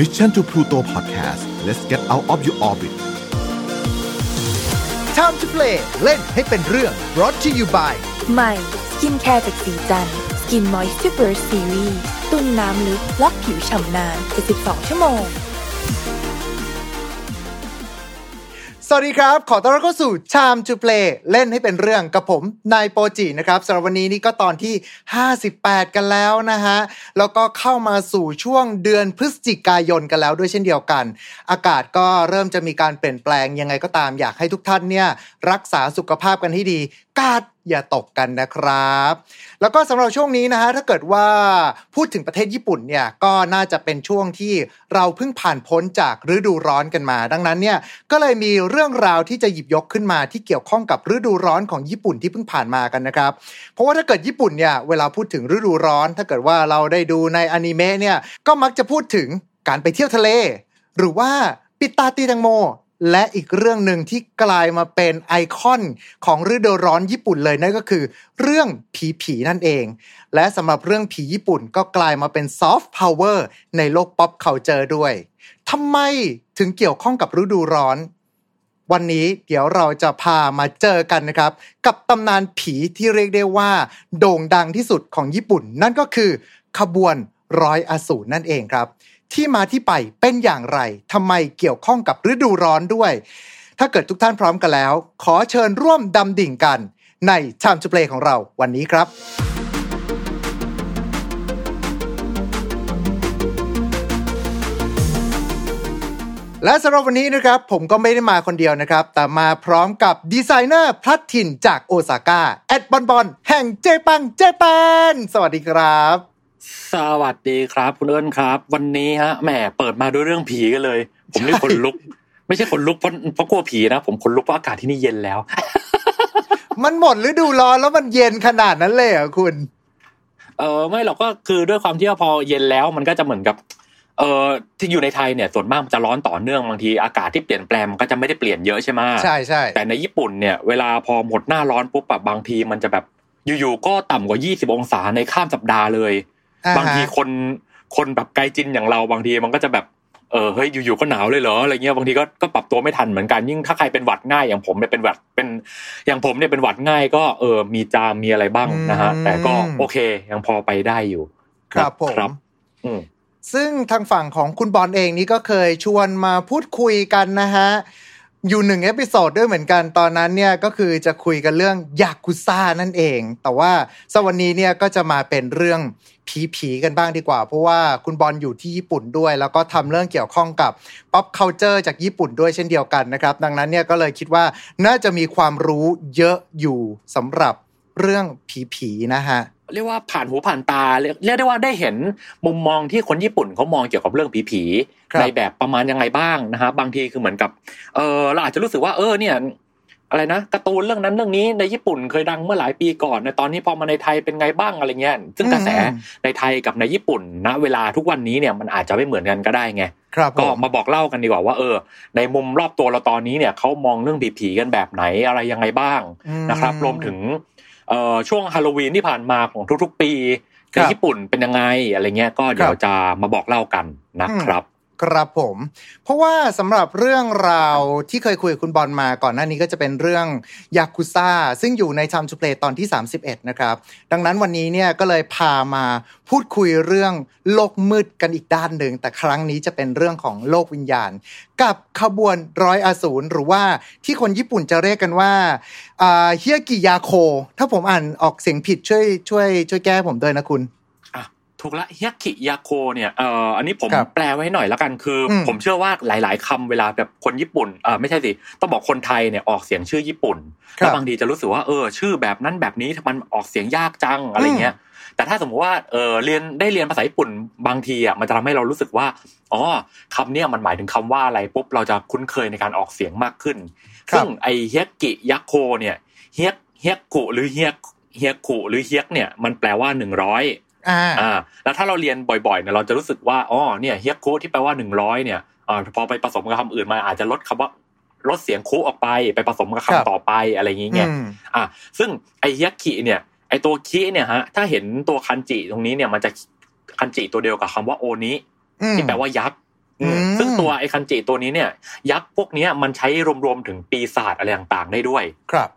Mission to Pluto Podcast let's get out of your orbit Time to play เล่นให้เป็นเรื่อง brought to you by ใหม่ skincare จากสีจันสกินมอยส์ r เ Burst Series ตุนน้ำลึกล็อกผิวฉ่ำนาน72ชั่วโมง สวัสดีครับ ขอต้อนรับเข้าสู่ Time to play เล่นให้เป็นเรื่องกับผมนายโปจินะครับสำหรับวันนี้นี่ก็ตอนที่ 58 กันแล้วนะฮะ แล้วก็เข้ามาสู่ช่วงเดือนพฤศจิกายนกันแล้วด้วยเช่นเดียวกัน อากาศก็เริ่มจะมีการเปลี่ยนแปลงยังไงก็ตามอยากให้ทุกท่านเนี่ยรักษาสุขภาพกันให้ดี กาด อย่าตกกันนะครับ แล้วก็สำหรับช่วงนี้นะฮะถ้าเกิดว่าพูดถึงประเทศญี่ปุ่นเนี่ยก็น่าจะเป็นช่วงที่เราเพิ่งผ่านพ้นจากฤดูร้อนกันมา ดังนั้นเนี่ยก็เลยมีเรื่องราวที่จะหยิบยกขึ้นมาที่เกี่ยวข้องกับฤดูร้อนของญี่ปุ่นที่เพิ่งผ่านมากันนะครับ เพราะว่าถ้าเกิดญี่ปุ่นเนี่ยเวลาพูดถึงฤดูร้อน ถ้าเกิดว่าเราได้ดูในอนิเมะเนี่ยก็มักจะพูดถึงการไปเที่ยวทะเล หรือว่าปิดตาตีแตงโม และอีกเรื่องหนึ่งที่กลายมาเป็นไอคอนของฤดูร้อนญี่ปุ่นเลยนั่นก็คือ เรื่องผีผีนั่นเอง และสำหรับเรื่องผีญี่ปุ่นก็กลายมาเป็นซอฟต์พาวเวอร์ในโลก pop culture ด้วยทำไมถึงเกี่ยวข้องกับฤดูร้อน วันนี้เดี๋ยวเราจะพามาเจอกันนะครับ กับตำนานผีที่เรียกได้ว่า โด่งดังที่สุดของญี่ปุ่น นั่นก็คือขบวนร้อยอสูรนั่นเองครับ ที่มาที่ไปเป็นอย่างไรทำไมเกี่ยวข้องกับฤดูร้อนด้วย ถ้าเกิดทุกท่านพร้อมกันแล้ว ขอเชิญร่วมดำดิ่งกันใน Time to Play ของเราวันนี้ครับ และสำหรับวันนี้นะครับผมก็ไม่ได้มาคนเดียวนะครับ แต่มาพร้อมกับดีไซเนอร์พลัดถิ่นจากโอซาก้าแอดบอนบอนแห่งเจปังเจแปนสวัสดีครับ สวัสดีครับ คุณเอิญครับ วันนี้ฮะแหมเปิดมาด้วยเรื่องผีกันเลย ผมนี่คนลุก ไม่ใช่คนลุกเพราะเพราะกลัวผีนะผมคนลุกเพราะอากาศที่นี่เย็นแล้ว มันหมดฤดูร้อนแล้วมันเย็นขนาดนั้นเลยเหรอคุณ เออไม่หรอกก็คือด้วยความที่ว่าพอเย็นแล้วมันก็จะเหมือนกับ เออที่อยู่ในไทยเนี่ยส่วนมากมันจะร้อนต่อเนื่องบางทีอากาศที่เปลี่ยนแปลงมันก็จะไม่ได้เปลี่ยนเยอะใช่ไหมใช่ใช่แต่ในญี่ปุ่นเนี่ยเวลาพอหมดหน้าร้อนปุ๊บแบบบางทีมันจะแบบอยู่ๆก็ต่ำกว่า 20 องศาในข้ามสัปดาห์เลยอ่ฮะ บางทีคนคนแบบไกลจินอย่างเราบางทีมันก็จะแบบเออเฮ้ยอยู่ๆก็หนาวเลยเหรออะไรเงี้ยบางทีก็ก็ปรับตัวไม่ทันเหมือนกันยิ่งถ้าใครเป็นหวัดง่ายอย่างผมเนี่ยเป็นหวัดเป็นอย่างผมเนี่ยเป็นหวัดง่ายก็เออมีจามมีอะไรบ้างนะฮะแต่ก็โอเคยังพอไปได้อยู่ ครับผมครับอืมซึ่งทางฝั่งของคุณบอลเองนี่ก็เคยชวนมาพูดคุยกันนะฮะ อยู่หนึ่ง episode ด้วยเหมือนกันตอนนั้นเนี่ยก็คือจะคุยกันเรื่องยากุซ่านั่นเอง แต่ว่าวันนี้เนี่ยก็จะมาเป็นเรื่องผีๆกันบ้างดีกว่า เพราะว่าคุณบอลอยู่ที่ญี่ปุ่นด้วย แล้วก็ทำเรื่องเกี่ยวข้องกับ pop culture จากญี่ปุ่นด้วยเช่นเดียวกันนะครับ ดังนั้นเนี่ยก็เลยคิดว่าน่าจะมีความรู้เยอะอยู่สำหรับเรื่องผีๆนะฮะ เรียกว่าผ่านหูผ่านตาเรียกเรียกได้ว่าได้เห็นมุมมองที่คนญี่ปุ่นเขามองเกี่ยวกับเรื่องผีครับๆในแบบประมาณยังไงบ้างนะฮะบางทีคือเหมือนกับเออเราอาจจะรู้สึกว่าเออเนี่ยอะไรนะการ์ตูนเรื่องนั้นเรื่องนี้ในญี่ปุ่นเคยดังเมื่อหลายปีก่อนในตอนนี้พอมาในไทยเป็นไงบ้างอะไรเงี้ยซึ่งกระแสอืมในไทยกับในญี่ปุ่นณเวลาทุกวันนี้เนี่ยมันอาจจะไม่เหมือนกันก็ได้ไงครับผก็มมาบอกเล่ากันดีกว่าว่าเออ ในมุมรอบตัวเราตอนนี้เนี่ยเขามองเรื่องผีๆกันแบบไหนอะไรยังไงบ้างอืมนะครับ รวมถึงเอ่อ ช่วงฮาโลวีนที่ผ่านมาของทุกๆ ปีครัในบญี่ปุ่นเป็นยังไงอะไรเงี้ยก็เดี๋ยวจะมาบอกเล่ากันนะครับ ครับผม เพราะว่าสำหรับเรื่องราวที่เคยคุยกับคุณบอลมาก่อนหน้านี้ก็จะเป็นเรื่องยากุซ่าซึ่งอยู่ใน Time to Play ตอนที่ 31 นะครับ ดังนั้นวันนี้เนี่ยก็เลยพามาพูดคุยเรื่องโลกมืดกันอีกด้านหนึ่ง แต่ครั้งนี้จะเป็นเรื่องของโลกวิญญาณ กับขบวนร้อยอสูรหรือว่าที่คนญี่ปุ่นจะเรียกกันว่าเฮียกิยาโค ถ้าผมอ่านออกเสียงผิดช่วยช่วยช่วยแก้ผมด้วยนะคุณ ถูกละเฮียกิยาโคเนี่ยเอ่ออันนี้ผมครับแปลไว้ให้หน่อยละกันคืออมผมเชื่อว่าหลาย ๆคำเวลาแบบคนญี่ปุ่นเออไม่ใช่สิต้องบอกคนไทยเนี่ยออกเสียงชื่อญี่ปุ่นครับแล้วบางทีจะรู้สึกว่าเออชื่อแบบนั้นแบบนี้มันออกเสียงยากจังอะไรเงี้ยแต่ถ้าสมมติว่าเออเรียนได้เรียนภาษาญี่ปุ่นบางทีอะมันจะทำให้เรารู้สึกว่าอ๋อคำเนี้ยมันหมายถึงคำว่าอะไรปุ๊บเราจะคุ้นเคยในการออกเสียงมากขึ้นครับซึ่งไอเฮียกิยาโคเนี่ยเฮียเฮียกุหรือเฮียเฮียกุหรือเฮียกเนี่ยมันแปลว่าหนึ่งร้อย อ่าอ่าแล้วถ้าเราเรียนบ่อยๆเนี่ยเราจะรู้สึกว่าอ๋อเนี่ยเฮียคุที่แปลว่าหนึ่งร้อยเนี่ยอ่าพอไปผสมกับคำอื่นมาอาจจะลดคำว่าลดเสียงคุออกไปไปผสมกับครับคำต่อไปอะไรอย่างเงี้ยอืมอ่าซึ่งไอเฮียคิเนี่ยไอตัวคิเนี่ยฮะถ้าเห็นตัวคันจิตรงนี้เนี่ยมันจะคันจิตัวเดียวกับคำว่าโอนิอืมที่แปลว่ายักษ์อืมอืมซึ่งตัวไอคันจิตัวนี้เนี่ย ยักษ์พวกเนี้ยมันใช้รวมๆถึงปีศาจอะไรต่างๆได้ด้วย ครับ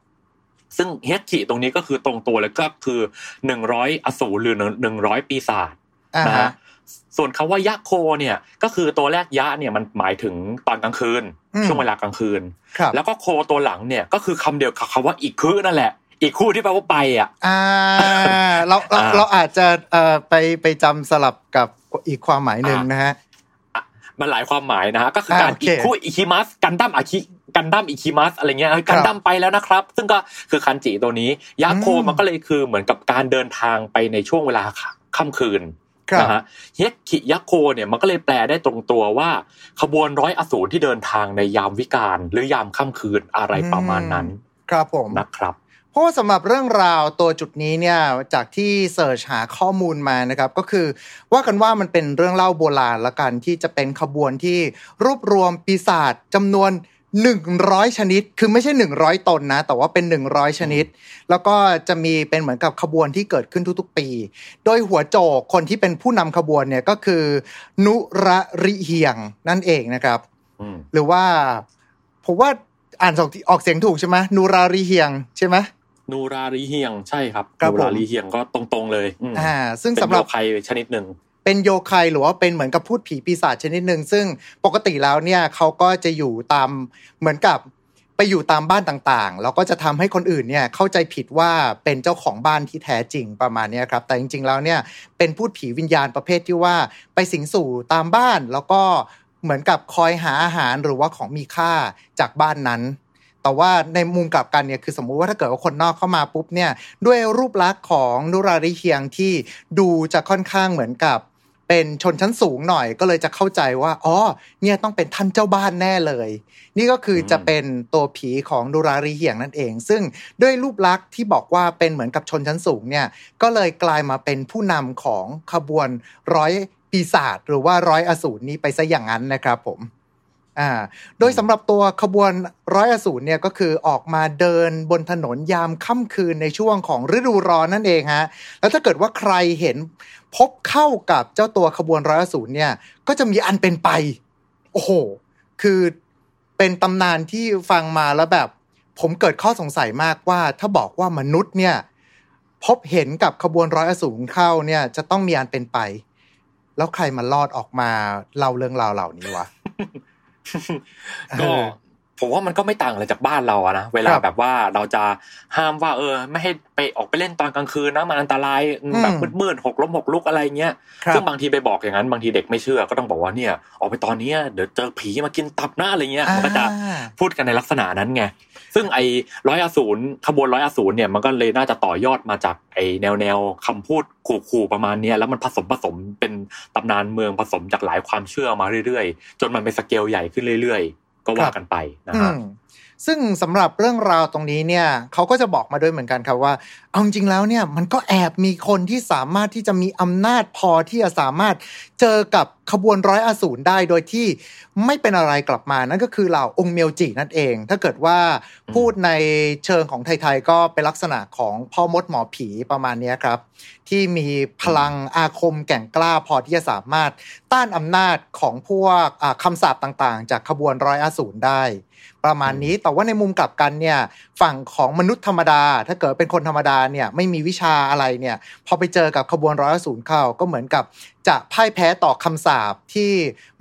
ซึ่งเฮดจิตรงนี้ก็คือตรงตัวเลยก็คือหนึ่งร้อยอสูรหรือหนึ่งร้อยปีศาจอ่านะฮะฮะส่วนคาว่ายะโคเนี่ยก็คือตัวแรกยะเนี่ยมันหมายถึงตอนกลางคืนอืมช่วงเวลากลางคืนครับแล้วก็โคตัวหลังเนี่ยก็คือคำเดียวกับคำว่าอีกคือนั่นแหละ อีกคู่ที่แปลว่าไปอะอ่าเราเราอ่าเราอาจจะเอ่อไปไปจำสลับกับอีกความหมายหนึ่งนะฮะมันหลายความหมายนะฮะก็คือการอ่าโอเคอีกคู่อิคิมัสกันดั้มอาคิ กันดั้มอิคิมัสอะไรเงี้ยเฮ้ยกันดั้มไปแล้วนะครับ ซึ่งก็คือคันจิตัวนี้ยะโคอืมมันก็เลยคือเหมือนกับการเดินทางไปในช่วงเวลาค่ำคืนครับนะฮะเฮดคิยะโคเนี่ยมันก็เลยแปลได้ตรงตัวว่า ขบวนร้อยอสูรที่เดินทางในยามวิกาลหรือยามค่ำคืนอะไรประมาณนั้น ครับผมนะครับเพราะว่าสำหรับเรื่องราวตัวจุดนี้เนี่ยจากที่เสิร์ชหาข้อมูลมานะครับ ก็คือว่ากันว่ามันเป็นเรื่องเล่าโบราณละกันที่จะเป็นขบวนที่รวบรวมปีศาจจำนวน 100ชนิด คือไม่ใช่100ตนนะ แต่ว่าเป็น100ชนิด แล้วก็จะมีเป็นเหมือนกับขบวนที่เกิดขึ้นทุกๆ ปี โดยหัวโจกคนที่เป็นผู้นำขบวนเนี่ยก็คือ นุระริเฮียงนั่นเองนะครับอืมหรือว่าผมว่าอ่านออกออกเสียงถูกใช่ไหมนูราริเฮียงใช่ไหมนูรารีเฮียงใช่ครับครับนูผมรารีเฮียงก็ตรงๆเลยอืมอ่าซึ่งเป็นสำหรับโยคยชนิดหนึ่ง เป็นโยคายหรือว่าเป็นเหมือนกับพูดผีปีศาจชนิดหนึ่งซึ่งปกติแล้วเนี่ยเขาก็จะอยู่ตามเหมือนกับไปอยู่ตามบ้านต่างๆ แล้วก็จะทำให้คนอื่นเนี่ยเข้าใจผิดว่าเป็นเจ้าของบ้านที่แท้จริงประมาณนี้ครับ แต่จริงๆแล้วเนี่ยเป็นพูดผีวิญญาณประเภทที่ว่าไปสิงสู่ตามบ้านแล้วก็เหมือนกับคอยหาอาหารหรือว่าของมีค่าจากบ้านนั้น แต่ว่าในมุมกลับกันเนี่ยคือสมมุติว่าถ้าเกิดว่าคนนอกเข้ามาปุ๊บเนี่ยด้วยรูปลักษณ์ของนุราริเฮียงที่ดูจะค่อนข้างเหมือนกับ เป็นชนชั้นสูงหน่อยก็เลยจะเข้าใจว่าอ๋อเนี่ยต้องเป็นท่านเจ้าบ้านแน่เลย นี่ก็คืออมจะเป็นตัวผีของนุราริเฮียงนั่นเอง ซึ่งด้วยรูปลักษณ์ที่บอกว่าเป็นเหมือนกับชนชั้นสูงเนี่ยก็เลยกลายมาเป็นผู้นำของขบวนร้อยปีศาจหรือว่าร้อยอสูรนี้ไปซะอย่างนั้นนะครับผม อ่า โดยสำหรับตัวขบวนร้อยอสูรเนี่ยก็คือออกมาเดินบนถนนยามค่ำคืนในช่วงของฤดูร้อนนั่นเองฮะ แล้วถ้าเกิดว่าใครเห็นพบเข้ากับเจ้าตัวขบวนร้อยอสูรเนี่ย ก็จะมีอันเป็นไป โอ้โห คือเป็นตำนานที่ฟังมาแล้วแบบ ผมเกิดข้อสงสัยมากว่า ถ้าบอกว่ามนุษย์เนี่ย พบเห็นกับขบวนร้อยอสูรเข้าเนี่ย จะต้องมีอันเป็นไป แล้วใครมาลอดออกมาเล่าเรื่องราวเหล่านี้วะ ก็เออ ผมว่ามันก็ไม่ต่างอะไรจากบ้านเราอะนะเวลาครับแบบว่าเราจะห้ามว่า เออ ไม่ให้ไปออกไปเล่นตอนกลางคืนนะมันอันตรายอืมแบบมืดๆหกล้มหกลุกอะไรเงี้ยครับซึ่งบางทีไปบอกอย่างนั้นบางทีเด็กไม่เชื่อก็ต้องบอกว่าเนี่ย ออกไปตอนเนี้ยเดี๋ยวเจอผีมากินตับหน้าอะไรเงี้ยมันก็จะอ่าพูดกันในลักษณะนั้นไงซึ่งไอ้ร้อยอสูรขบวนร้อยอสูรเนี่ยมันก็เลยน่าจะต่อยอดมาจากไอ้แนวแนวคำพูดขู่ๆประมาณเนี้ยแล้วมันผสมผสมเป็นตำนานเมืองผสมจากหลายความเชื่อมาเรื่อยๆ จนมันเป็นสเกลใหญ่ขึ้นเรื่อยๆ ก็ว่ากันไปนะอืฮะมซึ่งสำหรับเรื่องราวตรงนี้เนี่ยเขาก็จะบอกมาด้วยเหมือนกันครับว่าเอาจริงๆแล้วเนี่ยมันก็แอบมีคนที่สามารถที่จะมีอำนาจพอที่จะสามารถเจอกับขบวนร้อยอสูรได้โดยที่ไม่เป็นอะไรกลับมานั่นก็คือเหล่าองค์เมียวจินั่นเอง ถ้าเกิดว่าพูดในเชิงของไทยๆก็เป็นลักษณะของพ่อมดหมอผีประมาณเนี้ยครับ ที่มีพลังอาคมแก่งกล้าพอที่จะสามารถต้านอำนาจของพวกอ่าคำสาปต่างๆ จากขบวนร้อยอสูรได้ ประมาณนี้แต่ว่าในมุมกลับกันเนี่ยฝั่งของมนุษย์ธรรมดา ถ้าเกิดเป็นคนธรรมดาเนี่ยไม่มีวิชาอะไรเนี่ยพอไปเจอกับขบวนร้อยอสูรเข้าก็เหมือนกับจะพ่ายแพ้ต่อคำสาปที่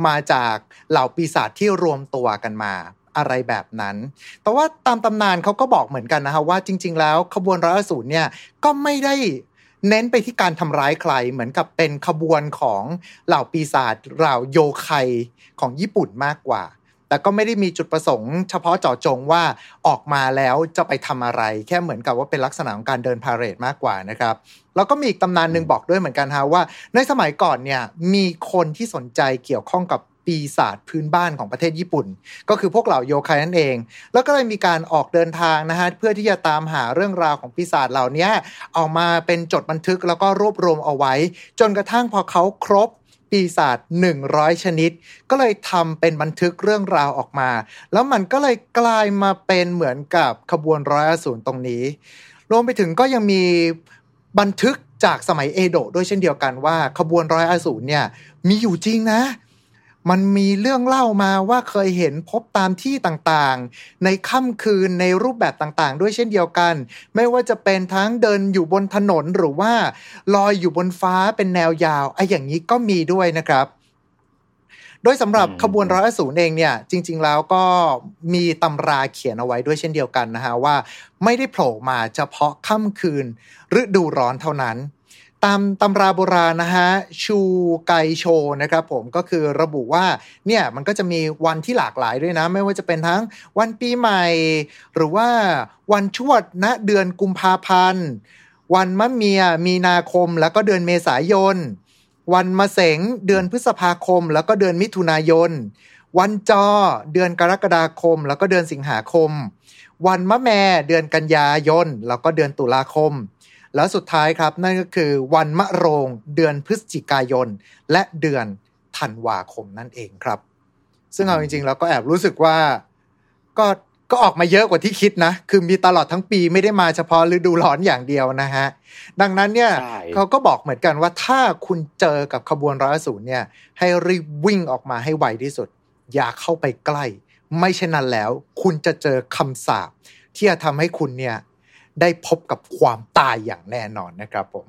มาจากเหล่าปีศาจที่รวมตัวกันมาอะไรแบบนั้น แต่ว่าตามตำนานเขาก็บอกเหมือนกันนะคะว่าจริง ๆ แล้วขบวนร้อยอสูรเนี่ยก็ไม่ได้เน้นไปที่การทำร้ายใครเหมือนกับเป็นขบวนของเหล่าปีศาจเหล่าโยไคของญี่ปุ่นมากกว่า แต่ก็ไม่ได้มีจุดประสงค์เฉพาะเจาะจงว่าออกมาแล้วจะไปทำอะไร แค่เหมือนกับว่าเป็นลักษณะของการเดินพาเหรดมากกว่านะครับแล้วก็มีอีกตำนานหนึ่งบอกด้วยเหมือนกันฮะว่า ในสมัยก่อนเนี่ยมีคนที่สนใจเกี่ยวข้องกับปีศาจพื้นบ้านของประเทศญี่ปุ่น ก็คือพวกเหล่าโยคายนั่นเอง แล้วก็เลยมีการออกเดินทางนะฮะเพื่อที่จะตามหาเรื่องราวของปีศาจเหล่านี้ออกมาเป็นจดบันทึกแล้วก็รวบรวมเอาไว้ จนกระทั่งพอเขาครบ ปีศาจ100 ชนิด ก็เลยทำเป็นบันทึกเรื่องราวออกมา แล้วมันก็เลยกลายมาเป็นเหมือนกับขบวนร้อยอสูรตรงนี้ รวมไปถึงก็ยังมีบันทึกจากสมัยเอโดะด้วยเช่นเดียวกันว่า ขบวนร้อยอสูรเนี่ยมีอยู่จริงนะ มันมีเรื่องเล่ามาว่าเคยเห็นพบตามที่ต่างๆ ในค่ำคืนในรูปแบบต่างๆ ด้วยเช่นเดียวกัน ไม่ว่าจะเป็นทั้งเดินอยู่บนถนนหรือว่าลอยอยู่บนฟ้าเป็นแนวยาวไอ้อย่างนี้ก็มีด้วยนะครับ โดยสำหรับอืมขบวนร้อยอสูรเองเนี่ย จริง ๆ แล้วก็มีตำราเขียนเอาไว้ด้วยเช่นเดียวกันนะฮะว่า ไม่ได้โผล่มาเฉพาะค่ำคืนฤดูร้อนเท่านั้น ตามตำราโบราณนะฮะชูไกโชนะครับผมก็คือระบุว่าเนี่ยมันก็จะมีวันที่หลากหลายด้วยนะ ไม่ว่าจะเป็นทั้งวันปีใหม่ หรือว่าวันชวดณเดือนกุมภาพันธ์ วันมะเมียมีนาคมแล้วก็เดือนเมษายน วันมะเสงเดือนพฤษภาคม แล้วก็เดือนมิถุนายน วันจอเดือนกรกฎาคม แล้วก็เดือนสิงหาคม วันมะแม่เดือนกันยายนแล้วก็เดือนตุลาคม แล้วสุดท้ายครับนั่นก็คือวันมะโรง เดือนพฤศจิกายน และเดือนธันวาคมนั่นเองครับ ซึ่งเอาจริงๆเราก็แอบรู้สึกว่าก็ก็ออกมาเยอะกว่าที่คิดนะ คือมีตลอดทั้งปีไม่ได้มาเฉพาะฤดูร้อนอย่างเดียวนะฮะ ดังนั้นเนี่ยใช่เขาก็บอกเหมือนกันว่าถ้าคุณเจอกับขบวนร้อยอสูรเนี่ย ให้รีบวิ่งออกมาให้ไวที่สุด อย่าเข้าไปใกล้ ไม่เช่นนั้นแล้ว คุณจะเจอคำสาปที่จะทำให้คุณเนี่ย ได้พบกับความตายอย่างแน่นอนนะครับผม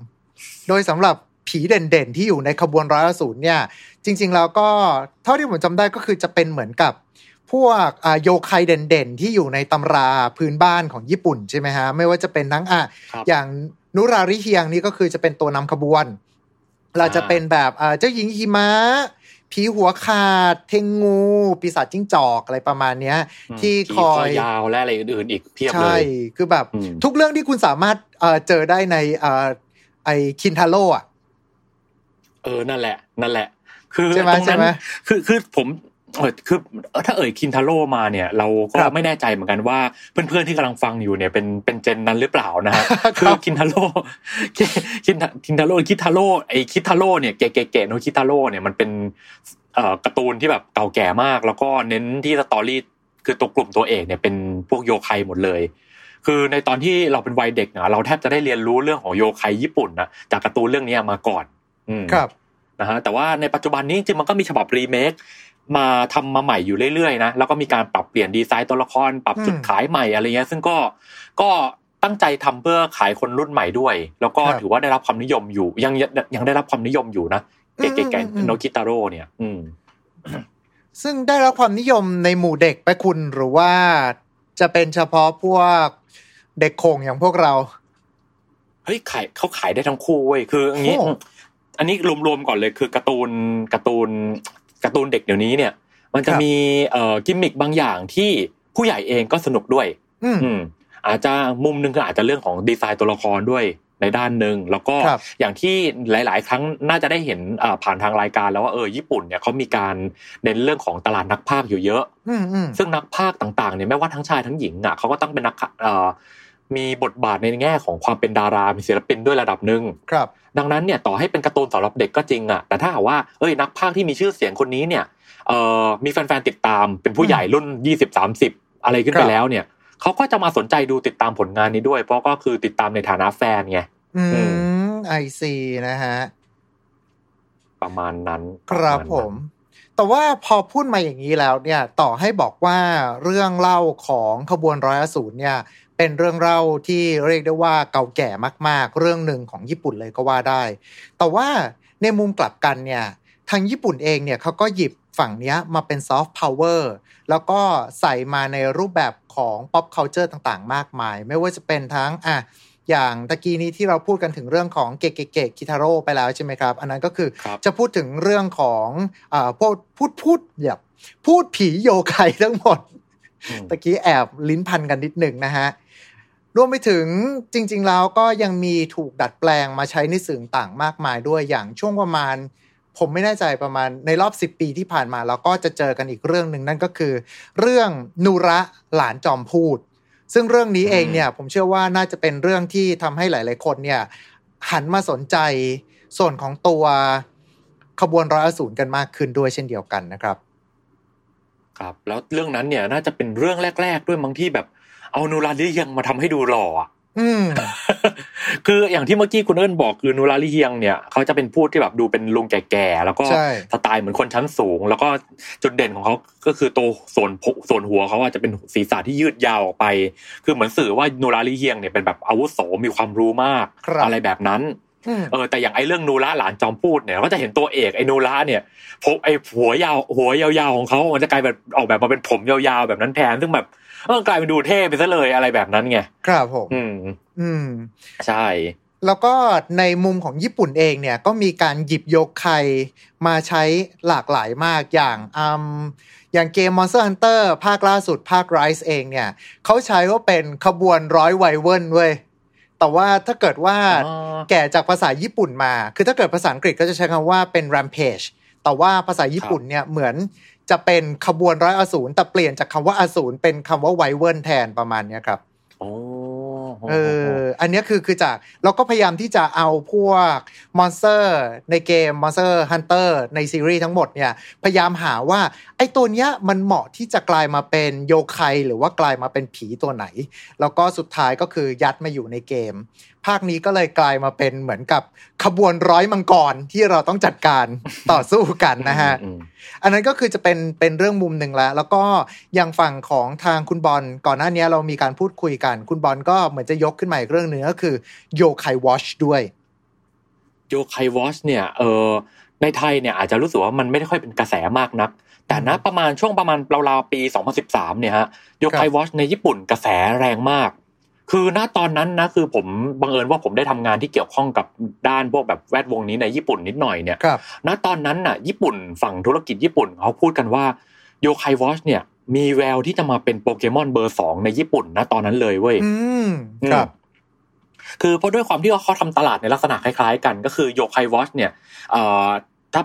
โดยสำหรับผีเด่นๆ ที่อยู่ในขบวนร้อยอสูรเนี่ย จริง ๆ แล้วก็เท่าที่ผมจำได้ก็คือจะเป็นเหมือนกับพวกอ่าโยไคเด่นๆ ที่อยู่ในตำราพื้นบ้านของญี่ปุ่นใช่ไหมฮะ ไม่ว่าจะเป็นทั้งอะครับอย่างนุราริเฮียงนี่ก็คือจะเป็นตัวนำขบวน เราจะเป็นแบบอ่าเจ้าหญิงหิมะ ผีหัวขาด เทงงู ปีศาจจิ้งจอกอะไรประมาณเนี้ยมที่ผีคอยยาวและอะไรอื่นๆอีกเพียบเลใช่ยคือแบบอืมทุกเรื่องที่คุณสามารถเอ่อเจอได้ในเอ่อไอคินทาโร่อะเออนั่นแหละ นั่นแหละ คือใช่ไหมตรงใช่นั้นไหมคือคือผมเออ คือถ้าเอ่ยคินทาโร่มาเนี่ย เราก็ครับไม่แน่ใจเหมือนกันว่าเพื่อนๆที่กำลังฟังอยู่เนี่ยเป็นเป็น gen นั้นหรือเปล่านะฮะครับคือคินทาโร่คินคินทาโร่คิทาโร่ไอคิทาโร่เนี่ยเกเกเกโนคิทาโร่เนี่ยมันเป็นเอ่อการ์ตูนที่แบบเก่าแก่มาก แล้วก็เน้นที่ storyคือตัวกลุ่มตัวเอกเนี่ยเป็นพวกโยไคหมดเลย คือในตอนที่เราเป็นวัยเด็กนะเราแทบจะได้เรียนรู้เรื่องของโยไคญี่ปุ่นนะจากการ์ตูนเรื่องนี้มาก่อนอืมครับนะฮะแต่ว่าในปัจจุบันนี้จริงๆมันก็มีฉบับรีเมค มาทำมาใหม่อยู่เรื่อยๆนะแล้วก็มีการปรับเปลี่ยนดีไซน์ตัวละคร ปรับจุดอืมขายใหม่อะไรเงี้ยซึ่งก็ก็ตั้งใจทำเพื่อขายคนรุ่นใหม่ด้วย แล้วก็ครับถือว่าได้รับความนิยมอยู่ ยังยังยังได้รับความนิยมอยู่นะเก๋อืมอืมอืมๆๆโนกิตาโร่เนี่ย อืมซึ่งได้รับความนิยมในหมู่เด็กไปคุณหรือว่าจะเป็นเฉพาะพวกเด็กโขงอย่างพวกเราเฮ้ยขายเขาขายได้ทั้งคู่เว้ยคืออย่างนี้โอ้อันนี้รวมๆก่อนเลยคือการ์ตูนการ์ตูน การ์ตูนเด็กเดี๋ยวนี้เนี่ย มันจะครับมีเอ่อกิมมิคบางอย่างที่ผู้ใหญ่เองก็สนุกด้วย อืมอืมอาจจะมุมหนึ่งคืออาจจะเรื่องของดีไซน์ตัวละครด้วยในด้านหนึ่งแล้วก็ครับอย่างที่หลาย ๆ ครั้งน่าจะได้เห็นอ่าผ่านทางรายการแล้วว่าเออญี่ปุ่นเนี่ยเขามีการเน้นเรื่องของตลาดนักพากย์อยู่เยอะอืมอืมซึ่งนักพากย์ต่าง ๆ เนี่ยไม่ว่าทั้งชายทั้งหญิงอะเขาก็ต้องเป็นนักเอ่อ มีบทบาทในแง่ของความเป็นดารา มีศิลปินด้วยระดับหนึ่งครับ ดังนั้นเนี่ยต่อให้เป็นการ์ตูนสำหรับเด็กก็จริงอะแต่ถ้าหากว่าเอ้ยนักพากย์ที่มีชื่อเสียงคนนี้เนี่ยเอ่อมีแฟนๆติดตามเป็นผู้ใหญ่รุ่นยี่สิบสามสิบอะไรขึ้นคไปรับแล้วเนี่ยเขาก็จะมาสนใจดูติดตามผลงานนี้ด้วย เพราะก็คือติดตามในฐานะแฟนไงอือืม I see นะฮะประมาณนั้นครับประมาณนั้นผม แต่ว่าพอพูดมาอย่างนี้แล้วเนี่ย ต่อให้บอกว่าเรื่องเล่าของขบวนร้อยอสูรเนี่ย เป็นเรื่องเล่าที่เรียกได้ว่าเก่าแก่มาก ๆ เรื่องหนึ่งของญี่ปุ่นเลยก็ว่าได้ แต่ว่าในมุมกลับกันเนี่ยทางญี่ปุ่นเองเนี่ยเขาก็หยิบฝั่งเนี้ยมาเป็นซอฟต์พาวเวอร์แล้วก็ใส่มาในรูปแบบของ pop culture ต่างๆ มากมาย ไม่ว่าจะเป็นทั้งอะอย่างตะกี้นี้ที่เราพูดกันถึงเรื่องของเกเกเกคิทาโร่ไปแล้วใช่ไหมครับ อันนั้นก็คือครับจะพูดถึงเรื่องของอ่าพวกพูดพูดแบบพูดผีโยไคทั้งหมดอืมตะกี้แอบลิ้นพันกันนิดหนึ่งนะฮะ รวมไปถึงจริง ๆ แล้วก็ยังมีถูกดัดแปลงมาใช้ในสื่อต่างมากมายด้วยอย่างช่วงประมาณ ผมไม่แน่ใจประมาณในรอบ 10 ปีที่ผ่านมาเราก็จะเจอกันอีกเรื่องหนึ่งนั่นก็คือ เรื่องนูระหลานจอมพูด ซึ่งเรื่องนี้เองเนี่ยผมเชื่อว่าน่าจะเป็นเรื่องที่ทำให้หลาย ๆ คนเนี่ยหันมาสนใจส่วนของตัวขบวนร้อยอสูรกันมากขึ้นด้วยเช่นเดียวกันนะครับ ครับ แล้วเรื่องนั้นเนี่ยน่าจะเป็นเรื่องแรก ๆ ด้วยบางที่แบบ เอานูราลิยังมาทำให้ดูหล่ออะอืมคืออย่างที่เมื่อกี้คุณเอิญบอกคือนูราลิเฮียงเนี่ยเขาจะเป็นพูดที่แบบดูเป็นลุงแก่ๆแล้วก็ใช่สไตล์เหมือนคนชั้นสูง แล้วก็จุดเด่นของเขาก็คือตัวส่วนพุส่วนหัวเขาอาจจะเป็นศีรษะที่ยืดยาวออกไป คือเหมือนสื่อว่านูราลิเฮียงเนี่ยเป็นแบบอาวุโสมีความรู้มากครับอะไรแบบนั้นอืมเออแต่อย่างไอ้เรื่องนูระหลานจอมพูดเนี่ยเราก็จะเห็นตัวเอกไอ้นูระเนี่ยผมไอ้หัวยาวหัวยาวๆของเขามันจะกลายแบบออกแบบมาเป็นผมยาวๆแบบนั้นแทนซึ่งแบบ เออกลายเป็นดูเท่ไปซะเลยอะไรแบบนั้นไงครับผมอืม อืม ใช่ แล้วก็ในมุมของญี่ปุ่นเองเนี่ย ก็มีการหยิบยกโยไคมาใช้หลากหลายมากอย่างอืมอย่างเกม Monster Hunter ภาคล่าสุดภาค Rise เองเนี่ยเขาใช้ว่าเป็นขบวนร้อย wyvern เว้ยแต่ว่าถ้าเกิดว่าอ๋อแกะจากภาษาญี่ปุ่นมา คือถ้าเกิดภาษาอังกฤษก็จะใช้คำว่าเป็น rampage แต่ว่าภาษาญี่ปุ่นเนี่ยเหมือน จะเป็นขบวนร้อยอสูรแต่เปลี่ยนจากคำว่าอสูรเป็นคำว่า wyvern แทนประมาณเนี้ยครับโอ้เอออันเนี้ยคือคือจากเราก็พยายามที่จะเอาพวกมอนสเตอร์ในเกม Monster Hunter ในซีรีส์ทั้งหมดเนี่ยพยายามหาว่าไอ้ตัวเนี้ยมันเหมาะที่จะกลายมาเป็นโยไคหรือว่ากลายมาเป็นผีตัวไหน แล้วก็สุดท้ายก็คือยัดมาอยู่ในเกม ภาคนี้ก็เลยกลายมาเป็นเหมือนกับขบวนร้อยมังกรที่เราต้องจัดการต่อสู้กันนะฮะอืมอันนั้นก็คือจะเป็นเป็นเรื่องมุมหนึ่งแล้ว แล้วก็อย่างฝั่งของทางคุณบอลก่อนหน้านี้เรามีการพูดคุยกัน คุณบอลก็เหมือนจะยกขึ้นมาอีกเรื่องหนึ่งก็คือโยไควอชด้วยโยไควอชเนี่ยเออในไทยเนี่ยอาจจะรู้สึกว่ามันไม่ได้ค่อยเป็นกระแสมากนัก แต่นะประมาณช่วงประมาณราวๆปี 2013 เนี่ยฮะโยไควอชในญี่ปุ่นกระแสแรงมาก คือณตอนนั้นนะคือผมบังเอิญว่าผมได้ทำงานที่เกี่ยวข้องกับด้านพวกแบบแวดวงนี้ในญี่ปุ่นนิดหน่อยเนี่ยครับณตอนนั้นน่ะ ญี่ปุ่นฝั่งธุรกิจญี่ปุ่นเขาพูดกันว่า Yo-kai Watch เนี่ย มีแววที่จะมาเป็นโปเกมอนเบอร์สองในญี่ปุ่นณตอนนั้นเลยเว้ยอืมครับ คือเพราะด้วยความที่ว่าเขาทำตลาดในลักษณะคล้ายๆ กัน ก็คือ Yo-kai Watch เนี่ยเอ่อถ้า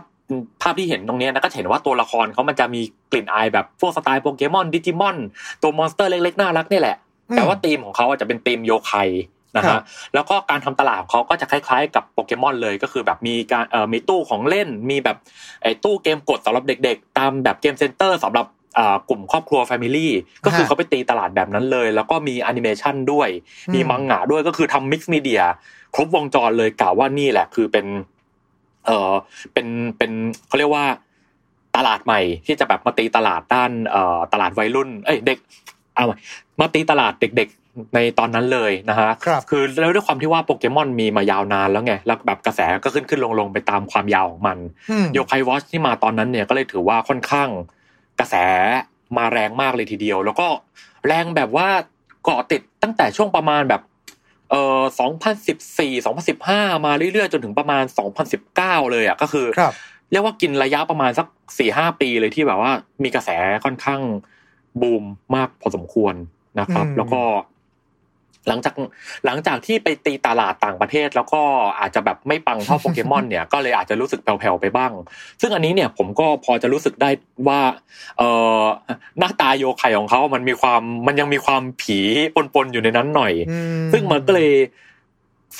ภาพที่เห็นตรงเนี้ยนะก็จะเห็นว่าตัวละครเขามันจะมีกลิ่นอายแบบพวกสไตล์โปเกมอนดิจิมอนตัว monster เล็กๆน่ารักนี่แหละอืม แต่ว่าธีมของเขาอาจจะเป็นธีมโยไคนะครัฮะบแล้วก็การทำตลาดของเขาก็จะคล้ายๆ กับโปเกมอนเลยก็คือแบบมีการเอ่อมีตู้ของเล่นมีแบบไอ้ตู้เกมกดสำหรับเด็ก ๆ ตามแบบ game center สำหรับอ่ากลุ่มครอบครัว family ก็คือฮะเขาไปตีตลาดแบบนั้นเลย แล้วก็มีแอนิเมชันด้วยอืมมีมังงะด้วยก็คือทำ mix media ครบวงจรเลยกล่าวว่านี่แหละคือเป็นเออเป็นเป็นเขาเรียกว่าตลาดใหม่ที่จะแบบมาตีตลาดด้านเอ่อตลาดวัยรุ่น เอ้ยเด็ก เอาใหม่มาตีตลาดเด็กๆในตอนนั้นเลยนะฮะครับคือแล้วด้วยความที่ว่าโปเกมอนมีมายาวนานแล้วไงแล้วแบบกระแสก็ขึ้นขึ้นลงลงไปตามความยาวของมันอืมโยไควอชที่มาตอนนั้นเนี่ยก็เลยถือว่าค่อนข้างกระแสมาแรงมากเลยทีเดียว แล้วก็แรงแบบว่าเกาะติดตั้งแต่ช่วงประมาณแบบเอ่อ2014 2015 มาเรื่อยๆ จนถึงประมาณ 2019 เลยอะก็คือครับเรียกว่ากินระยะประมาณสักสี่ห้าปีเลยที่แบบว่ามีกระแสค่อนข้าง บูมมากพอสมควรนะครับอืมแล้วก็หลังจากหลังจากที่ไปตีตลาดต่างประเทศ แล้วก็อาจจะแบบไม่ปังเท่าโปเกมอนเนี่ยก็เลยอาจจะรู้สึกแผ่วๆไปบ้าง ซึ่งอันนี้เนี่ยผมก็พอจะรู้สึกได้ว่าเออหน้าตาโยไคของเขามันมีความมันยังมีความผีปนๆอยู่ในนั้นหน่อยอืซึ่งมันก็เลย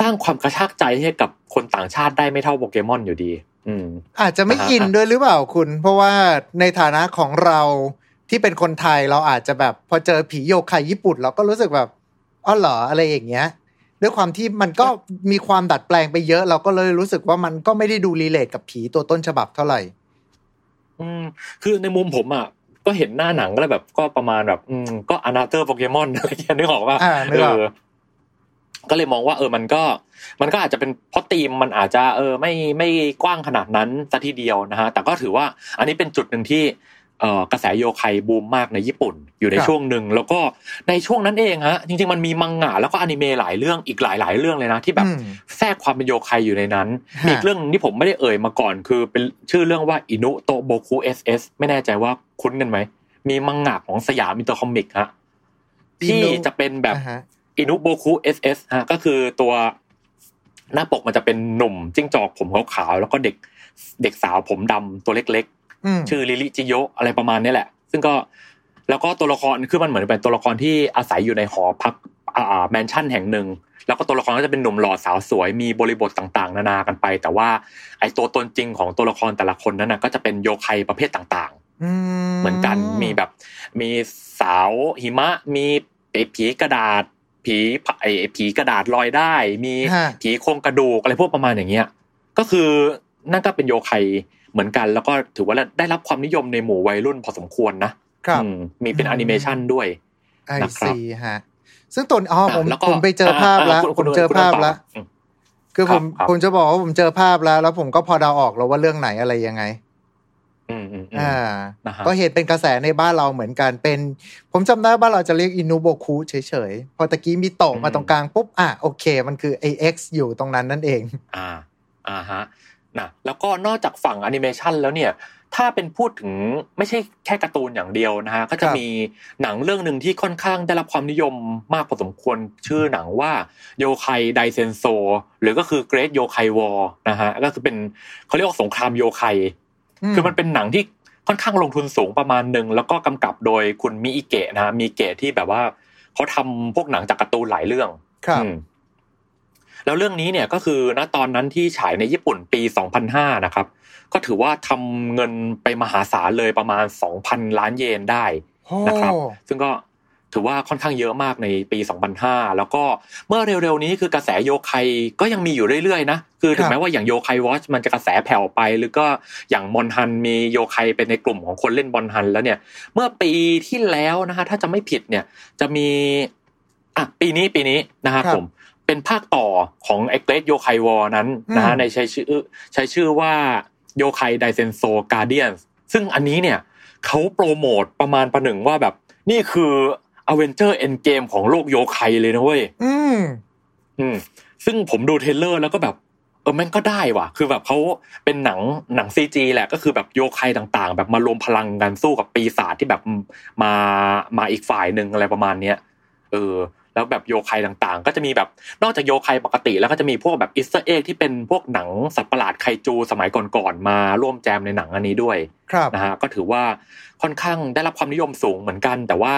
สร้างความกระชากใจให้กับคนต่างชาติได้ไม่เท่าโปเกมอนอยู่ดีอืมอาจจะไม่นะฮะอินด้วยหรือเปล่าคุณ เพราะว่าในฐานะของเรา ที่เป็นคนไทยเราอาจจะแบบพอเจอผีโยไคญี่ปุ่น เราก็รู้สึกแบบอ๋อเหรออะไรอย่างเงี้ย ด้วยความที่มันก็มีความดัดแปลงไปเยอะ เราก็เลยรู้สึกว่ามันก็ไม่ได้ดู relate กับผีตัวต้นฉบับเท่าไหร่ อืม คือในมุมผมอะก็เห็นหน้าหนังก็เลยแบบก็ประมาณแบบ อืมก็ another โปเกมอนอะไรอย่างเงี้ยนึกออกว่าอ่านึกออกก็เลยมองว่า เออมันก็ มันก็อาจจะเป็นเพราะธีมมันอาจจะ เออ ไม่ไม่กว้างขนาดนั้นซะทีเดียวนะฮะแต่ก็ถือว่า อันนี้เป็นจุดหนึ่งที่เอ่อ กระแสโยไคบูมมากในญี่ปุ่นอยู่ในครับช่วงหนึ่งแล้วก็ในช่วงนั้นเองฮะจริงๆมันมีมังงะแล้วก็อนิเมะหลายเรื่องอีกหลาย ๆ เรื่องเลยนะที่แบบอืมแทรกความเป็นโยไคอยู่ในนั้นฮะมีอีกเรื่องหนึ่งที่ผมไม่ได้เอ่ยมาก่อนคือเป็นชื่อเรื่องว่าอินุโตโบคุ SS ไม่แน่ใจว่าคุ้นกันไหมมีมังงะของสยามอินเตอร์คอมิกฮะที่จะเป็นแบบอ่าฮะอินุโบคุ SS ฮะก็คือตัวหน้าปกมันจะเป็นหนุ่มจิ้งจอกผมขาวๆแล้วก็เด็กเด็กสาวผมดำตัวเล็กอืมๆ ชื่อริริจิโยะอะไรประมาณนี้แหละ ซึ่งก็แล้วก็ตัวละครคือมันเหมือนเป็นตัวละครที่อาศัยอยู่ในหอพักอ่าแมนชั่นแห่งหนึ่ง แล้วก็ตัวละครก็จะเป็นหนุ่มหล่อสาวสวยมีบริบทต่างๆ นานากันไป แต่ว่าไอ้ตัวตนจริงของตัวละครแต่ละคนนั้นนะก็จะเป็นโยไคประเภทต่างๆอืเหมือนกันมีแบบ มีสาวหิมะ มีผีกระดาษ ผีไอ้ผีกระดาษลอยได้ มีฮะผีโครงกระดูกอะไรพวกประมาณอย่างเงี้ยก็คือนั่นก็เป็นโยไค เหมือนกันแล้วก็ถือว่าได้รับความนิยมในหมู่วัยรุ่นพอสมควรนะครับอืมมีเป็นอืมแอนิเมชันด้วยไอนะครับซีฮะซึ่งตัวอ๋อผมแล้วก็ผมไปเจอภาพแล้วอ่คุณผมเจอคุณภาพต่แล้วอืมคือผมครับผมจะบอกว่าผมเจอภาพแล้ว แล้วผมก็พอเดาออกแล้วว่าเรื่องไหนอะไรยังไงอืมอืมอืมอ่านะฮะก็เห็นเป็นกระแสในบ้านเราเหมือนกันเป็น ผมจำได้บ้านเราจะเรียกอินูโบคุเฉยๆ พอตะกี้มีโตะมาตรงกลางปุ๊บ อะโอเค มันคือ AX อยู่ตรงนั้นนั่นเอง อ่า อ่าฮะ นะแล้วก็นอกจากฝั่งแอนิเมชันแล้วเนี่ยถ้าเป็นพูดถึงไม่ใช่แค่การ์ตูนอย่างเดียวนะฮะก็จะครับมีหนังเรื่องหนึ่งที่ค่อนข้างได้รับความนิยมมากพอสมควรชื่อหนังว่าโยไคไดเซนโซหรือก็คือเกร t โยไควอนะฮะก็คือเป็นเขาเรียกว่าสงครามโยไคคือมันเป็นหนังที่ค่อนข้างลงทุนสูงประมาณหนึ่งแล้วก็กำกับโดยคุณมิอิเกะนะฮะมิอิเกะที่แบบว่าเขาทำพวกหนังจากการ์ตูนหลายเรื่องครับอืม แล้วเรื่องนี้เนี่ยก็คือณตอนนั้นที่ฉายในญี่ปุ่นปี 2005 นะครับ ก็ถือว่าทำเงินไปมหาศาลเลยประมาณ 2,000 ล้านเยนได้โอ้นะครับ ซึ่งก็ถือว่าค่อนข้างเยอะมากในปี 2005 แล้วก็เมื่อเร็วๆนี้คือกระแสโยไคก็ยังมีอยู่เรื่อยๆนะ คือถึงแม้ว่าอย่างโยไควอชมันจะกระแสแผ่วไป หรือก็อย่างมอนฮันมีโยไคเป็นในกลุ่มของคนเล่นบอลฮันแล้วเนี่ย เมื่อปีที่แล้วนะฮะถ้าจะไม่ผิดเนี่ยจะมีอะปีนี้ปีนี้นะครับครับผม เป็นภาคต่อของไอเกรดโยไควอนั้นนะฮะอืมในใช้ชื่อใช้ชื่อว่าโยไคไดเซนโซการเดียนซึ่งอันนี้เนี่ยเขาโปรโมทประมาณประหนึ่งว่าแบบ นี่คือ Avengers Endgame ของโลกโยไคเลยนะเว้ยอืมอืมซึ่งผมดู trailer แล้วก็แบบ เออแม่งก็ได้ว่ะ คือแบบเขาเป็นหนังหนัง CG แหละก็คือแบบโยไคต่างๆ แบบมารวมพลังกันสู้กับปีศาจที่แบบมามาอีกฝ่ายหนึ่งอะไรประมาณเนี้ยเออ แล้วแบบโยไคต่างๆ ก็จะมีแบบนอกจากโยไคปกติ แล้วก็จะมีพวกแบบ Easter egg ที่เป็นพวกหนังสัตว์ประหลาดไคจูสมัยก่อนๆมาร่วมแจมในหนังอันนี้ด้วยครับนะฮะก็ถือว่าค่อนข้างได้รับความนิยมสูงเหมือนกัน แต่ว่า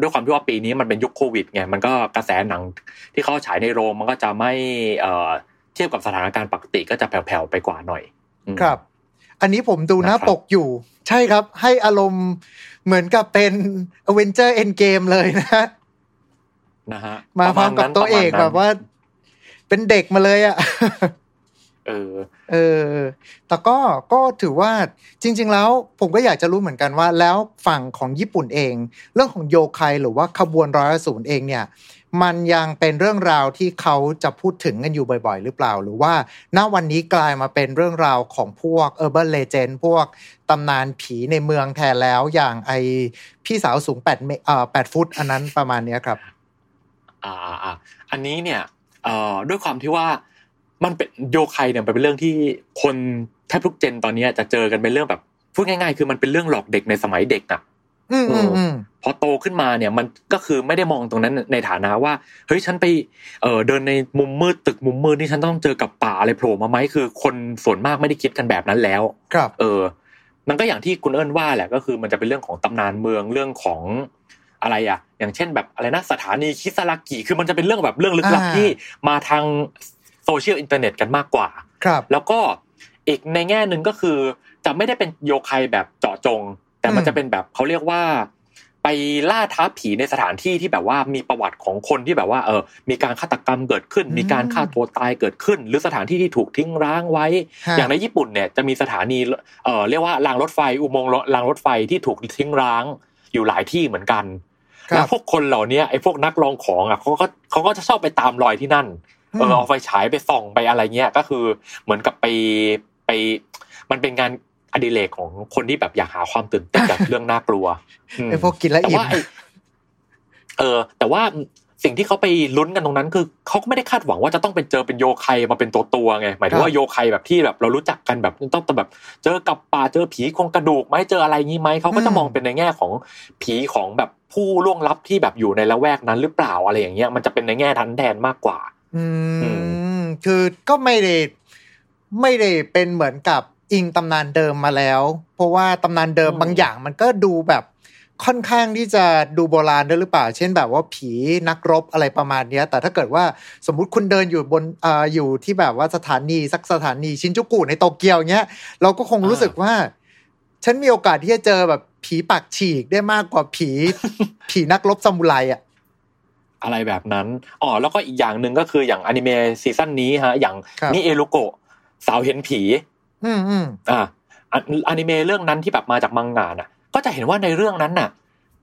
ด้วยความที่ว่าปีนี้มันเป็นยุคโควิดไงมันก็กระแสหนังที่เขาฉายในโรงมันก็จะไม่เอ่อเทียบกับสถานการณ์ปกติก็จะแผ่วๆไปกว่าหน่อยอืมครับอันนี้ผมดูหน้านะครับปกอยู่ ใช่ครับ ให้อารมณ์เหมือนกับเป็น a v e n g e r Endgame เลยนะ นะฮะมาพร้อมกับตัวเอกประมณนั้นแบบว่า เป็นเด็กมาเลยอะเออ เออ แต่ก็ ก็ถือว่าจริง ๆ แล้วผมก็อยากจะรู้เหมือนกันว่า แล้วฝั่งของญี่ปุ่นเอง เรื่องของโยไคหรือว่าขบวนร้อยศูนย์เองเนี่ย มันยังเป็นเรื่องราวที่เขาจะพูดถึงกันอยู่บ่อยๆ หรือเปล่า หรือว่าณวันนี้กลายมาเป็นเรื่องราวของพวก Urban Legend พวกตำนานผีในเมืองแทนแล้วอย่างไอพี่สาวสูง8เมตรเอ่อ8ฟุตอันนั้นประมาณเนี้ยครับ อ่าอ่าอ่าอันนี้เนี่ยเอ่อด้วยความที่ว่ามันเป็นโยไคเนี่ยมันเป็นเรื่องที่คนแทบทุกเจนตอนนี้จะเจอกันเป็นเรื่องแบบพูดง่าย ๆ คือมันเป็นเรื่องหลอกเด็กในสมัยเด็กอะอืมอืมอืมพอโตขึ้นมาเนี่ยมันก็คือไม่ได้มองตรงนั้นในฐานะว่าเฮ้ยฉันไปเออเดินในมุมมืดตึกมุมมืดนี่ฉันต้องเจอกับป่าอะไรโผล่มาไหมคือ คนส่วนมากไม่ได้คิดกันแบบนั้นแล้ว ครับ เออ มันก็อย่างที่คุณเอิญว่าแหละก็คือมันจะเป็นเรื่องของตำนานเมืองเรื่องของ อะไรอะอย่างเช่นแบบอะไรนะสถานีคิซารากิคือมันจะเป็นเรื่องแบบเรื่องลึกลับอ่าที่มาทางโซเชียลอินเทอร์เน็ตกันมากกว่า ครับ แล้วก็อีกในแง่หนึ่งก็คือ จะไม่ได้เป็นโยไคแบบเจาะจง แต่มันอืมจะเป็นแบบเขาเรียกว่า ไปล่าท้าผีในสถานที่ที่แบบว่ามีประวัติของคนที่แบบว่าเออมีการฆาตกรรมเกิดขึ้น มีการฆ่าตัวตายเกิดขึ้น หรือสถานที่ที่ถูกทิ้งร้างไว้ฮะอย่างในญี่ปุ่นเนี่ยจะมีสถานีเออเรียกว่ารางรถไฟอุโมงค์รางรถไฟที่ถูกทิ้งร้างอยู่หลายที่เหมือนกันครั แล้วบพวกคนเหล่านี้ไอ้พวกนักลองของอะเขาก็เขาก็จะชอบไปตามรอยที่นั่นเออเอาไฟฉายไปส่องไปอะไรเงี้ยก็คือเหมือนกับไปไป มันเป็นงานอดิเรกของคนที่แบบอยากหาความตื่นเต้นจากเรื่องน่ากลัวมไอพวกกินแล้วแต่อิ่มว่าไอ้เออ แต่ว่า สิ่งที่เขาไปลุ้นกันตรงนั้นคือเขาก็ไม่ได้คาดหวังว่าจะต้องเป็นเจอเป็นโยไคมาเป็นตัวตัวๆไงหมายถึงว่าโยไคแบบที่แบบเรารู้จักกันแบบต้องแบบเจอกับป่าเจอผีโครงกระดูกไหมเจออะไรงี้ไหมเขาก็จะมองเป็นในแง่ของผีของแบบผู้ล่วงลับที่แบบอยู่ในละแวกนั้นหรือเปล่าอะไรอย่างเงี้ยมันจะเป็นในแง่ทันแทนมากกว่า อือืมคือก็ไม่ได้ไม่ได้เป็นเหมือนกับอิงตำนานเดิมมาแล้ว เพราะว่าตำนานเดิมอืมบางอย่างมันก็ดูแบบ ค่อนข้างที่จะดูโบราณด้วยหรือเปล่า เช่นแบบว่าผีนักรบอะไรประมาณเนี้ยแต่ถ้าเกิดว่าสมมุติคุณเดินอยู่บนอ่าอยู่ที่แบบว่าสถานีสักสถานีชินจูกุในโตเกียวเงี้ยเราก็คงรู้สึกว่า ฉันมีโอกาสที่จะเจอแบบผีปากฉีกได้มากกว่าผี ผีนักรบซามูไรอะอะไรแบบนั้นอ๋อแล้วก็อีกอย่างหนึ่งก็คืออย่างอนิเมะซีซั่นนี้ฮะ อย่างครับนี่เอลุโกะสาวเห็นผี อืมอืมอ่าอะอนิเมะเรื่องนั้นที่แบบมาจากมังงะน่ะ ก็จะเห็นว่าในเรื่องนั้นน่ะ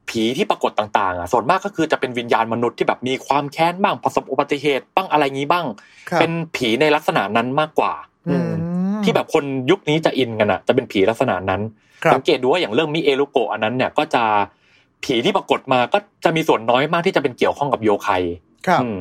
ผีที่ปรากฏต่างๆอะส่วนมากก็คือจะเป็นวิญญาณมนุษย์ที่แบบมีความแค้นบ้างประสบอุบัติเหตุบ้างอะไรงี้บ้างครับเป็นผีในลักษณะนั้นมากกว่า อือืมมที่แบบคนยุคนี้จะอินกันอะ จะเป็นผีลักษณะนั้นครับสังเกตดูว่าอย่างเรื่องมิเอลุโกะอันนั้นเนี่ยก็จะผีที่ปรากฏมาก็จะมีส่วนน้อยมากที่จะเป็นเกี่ยวข้องกับโยไคครับอืม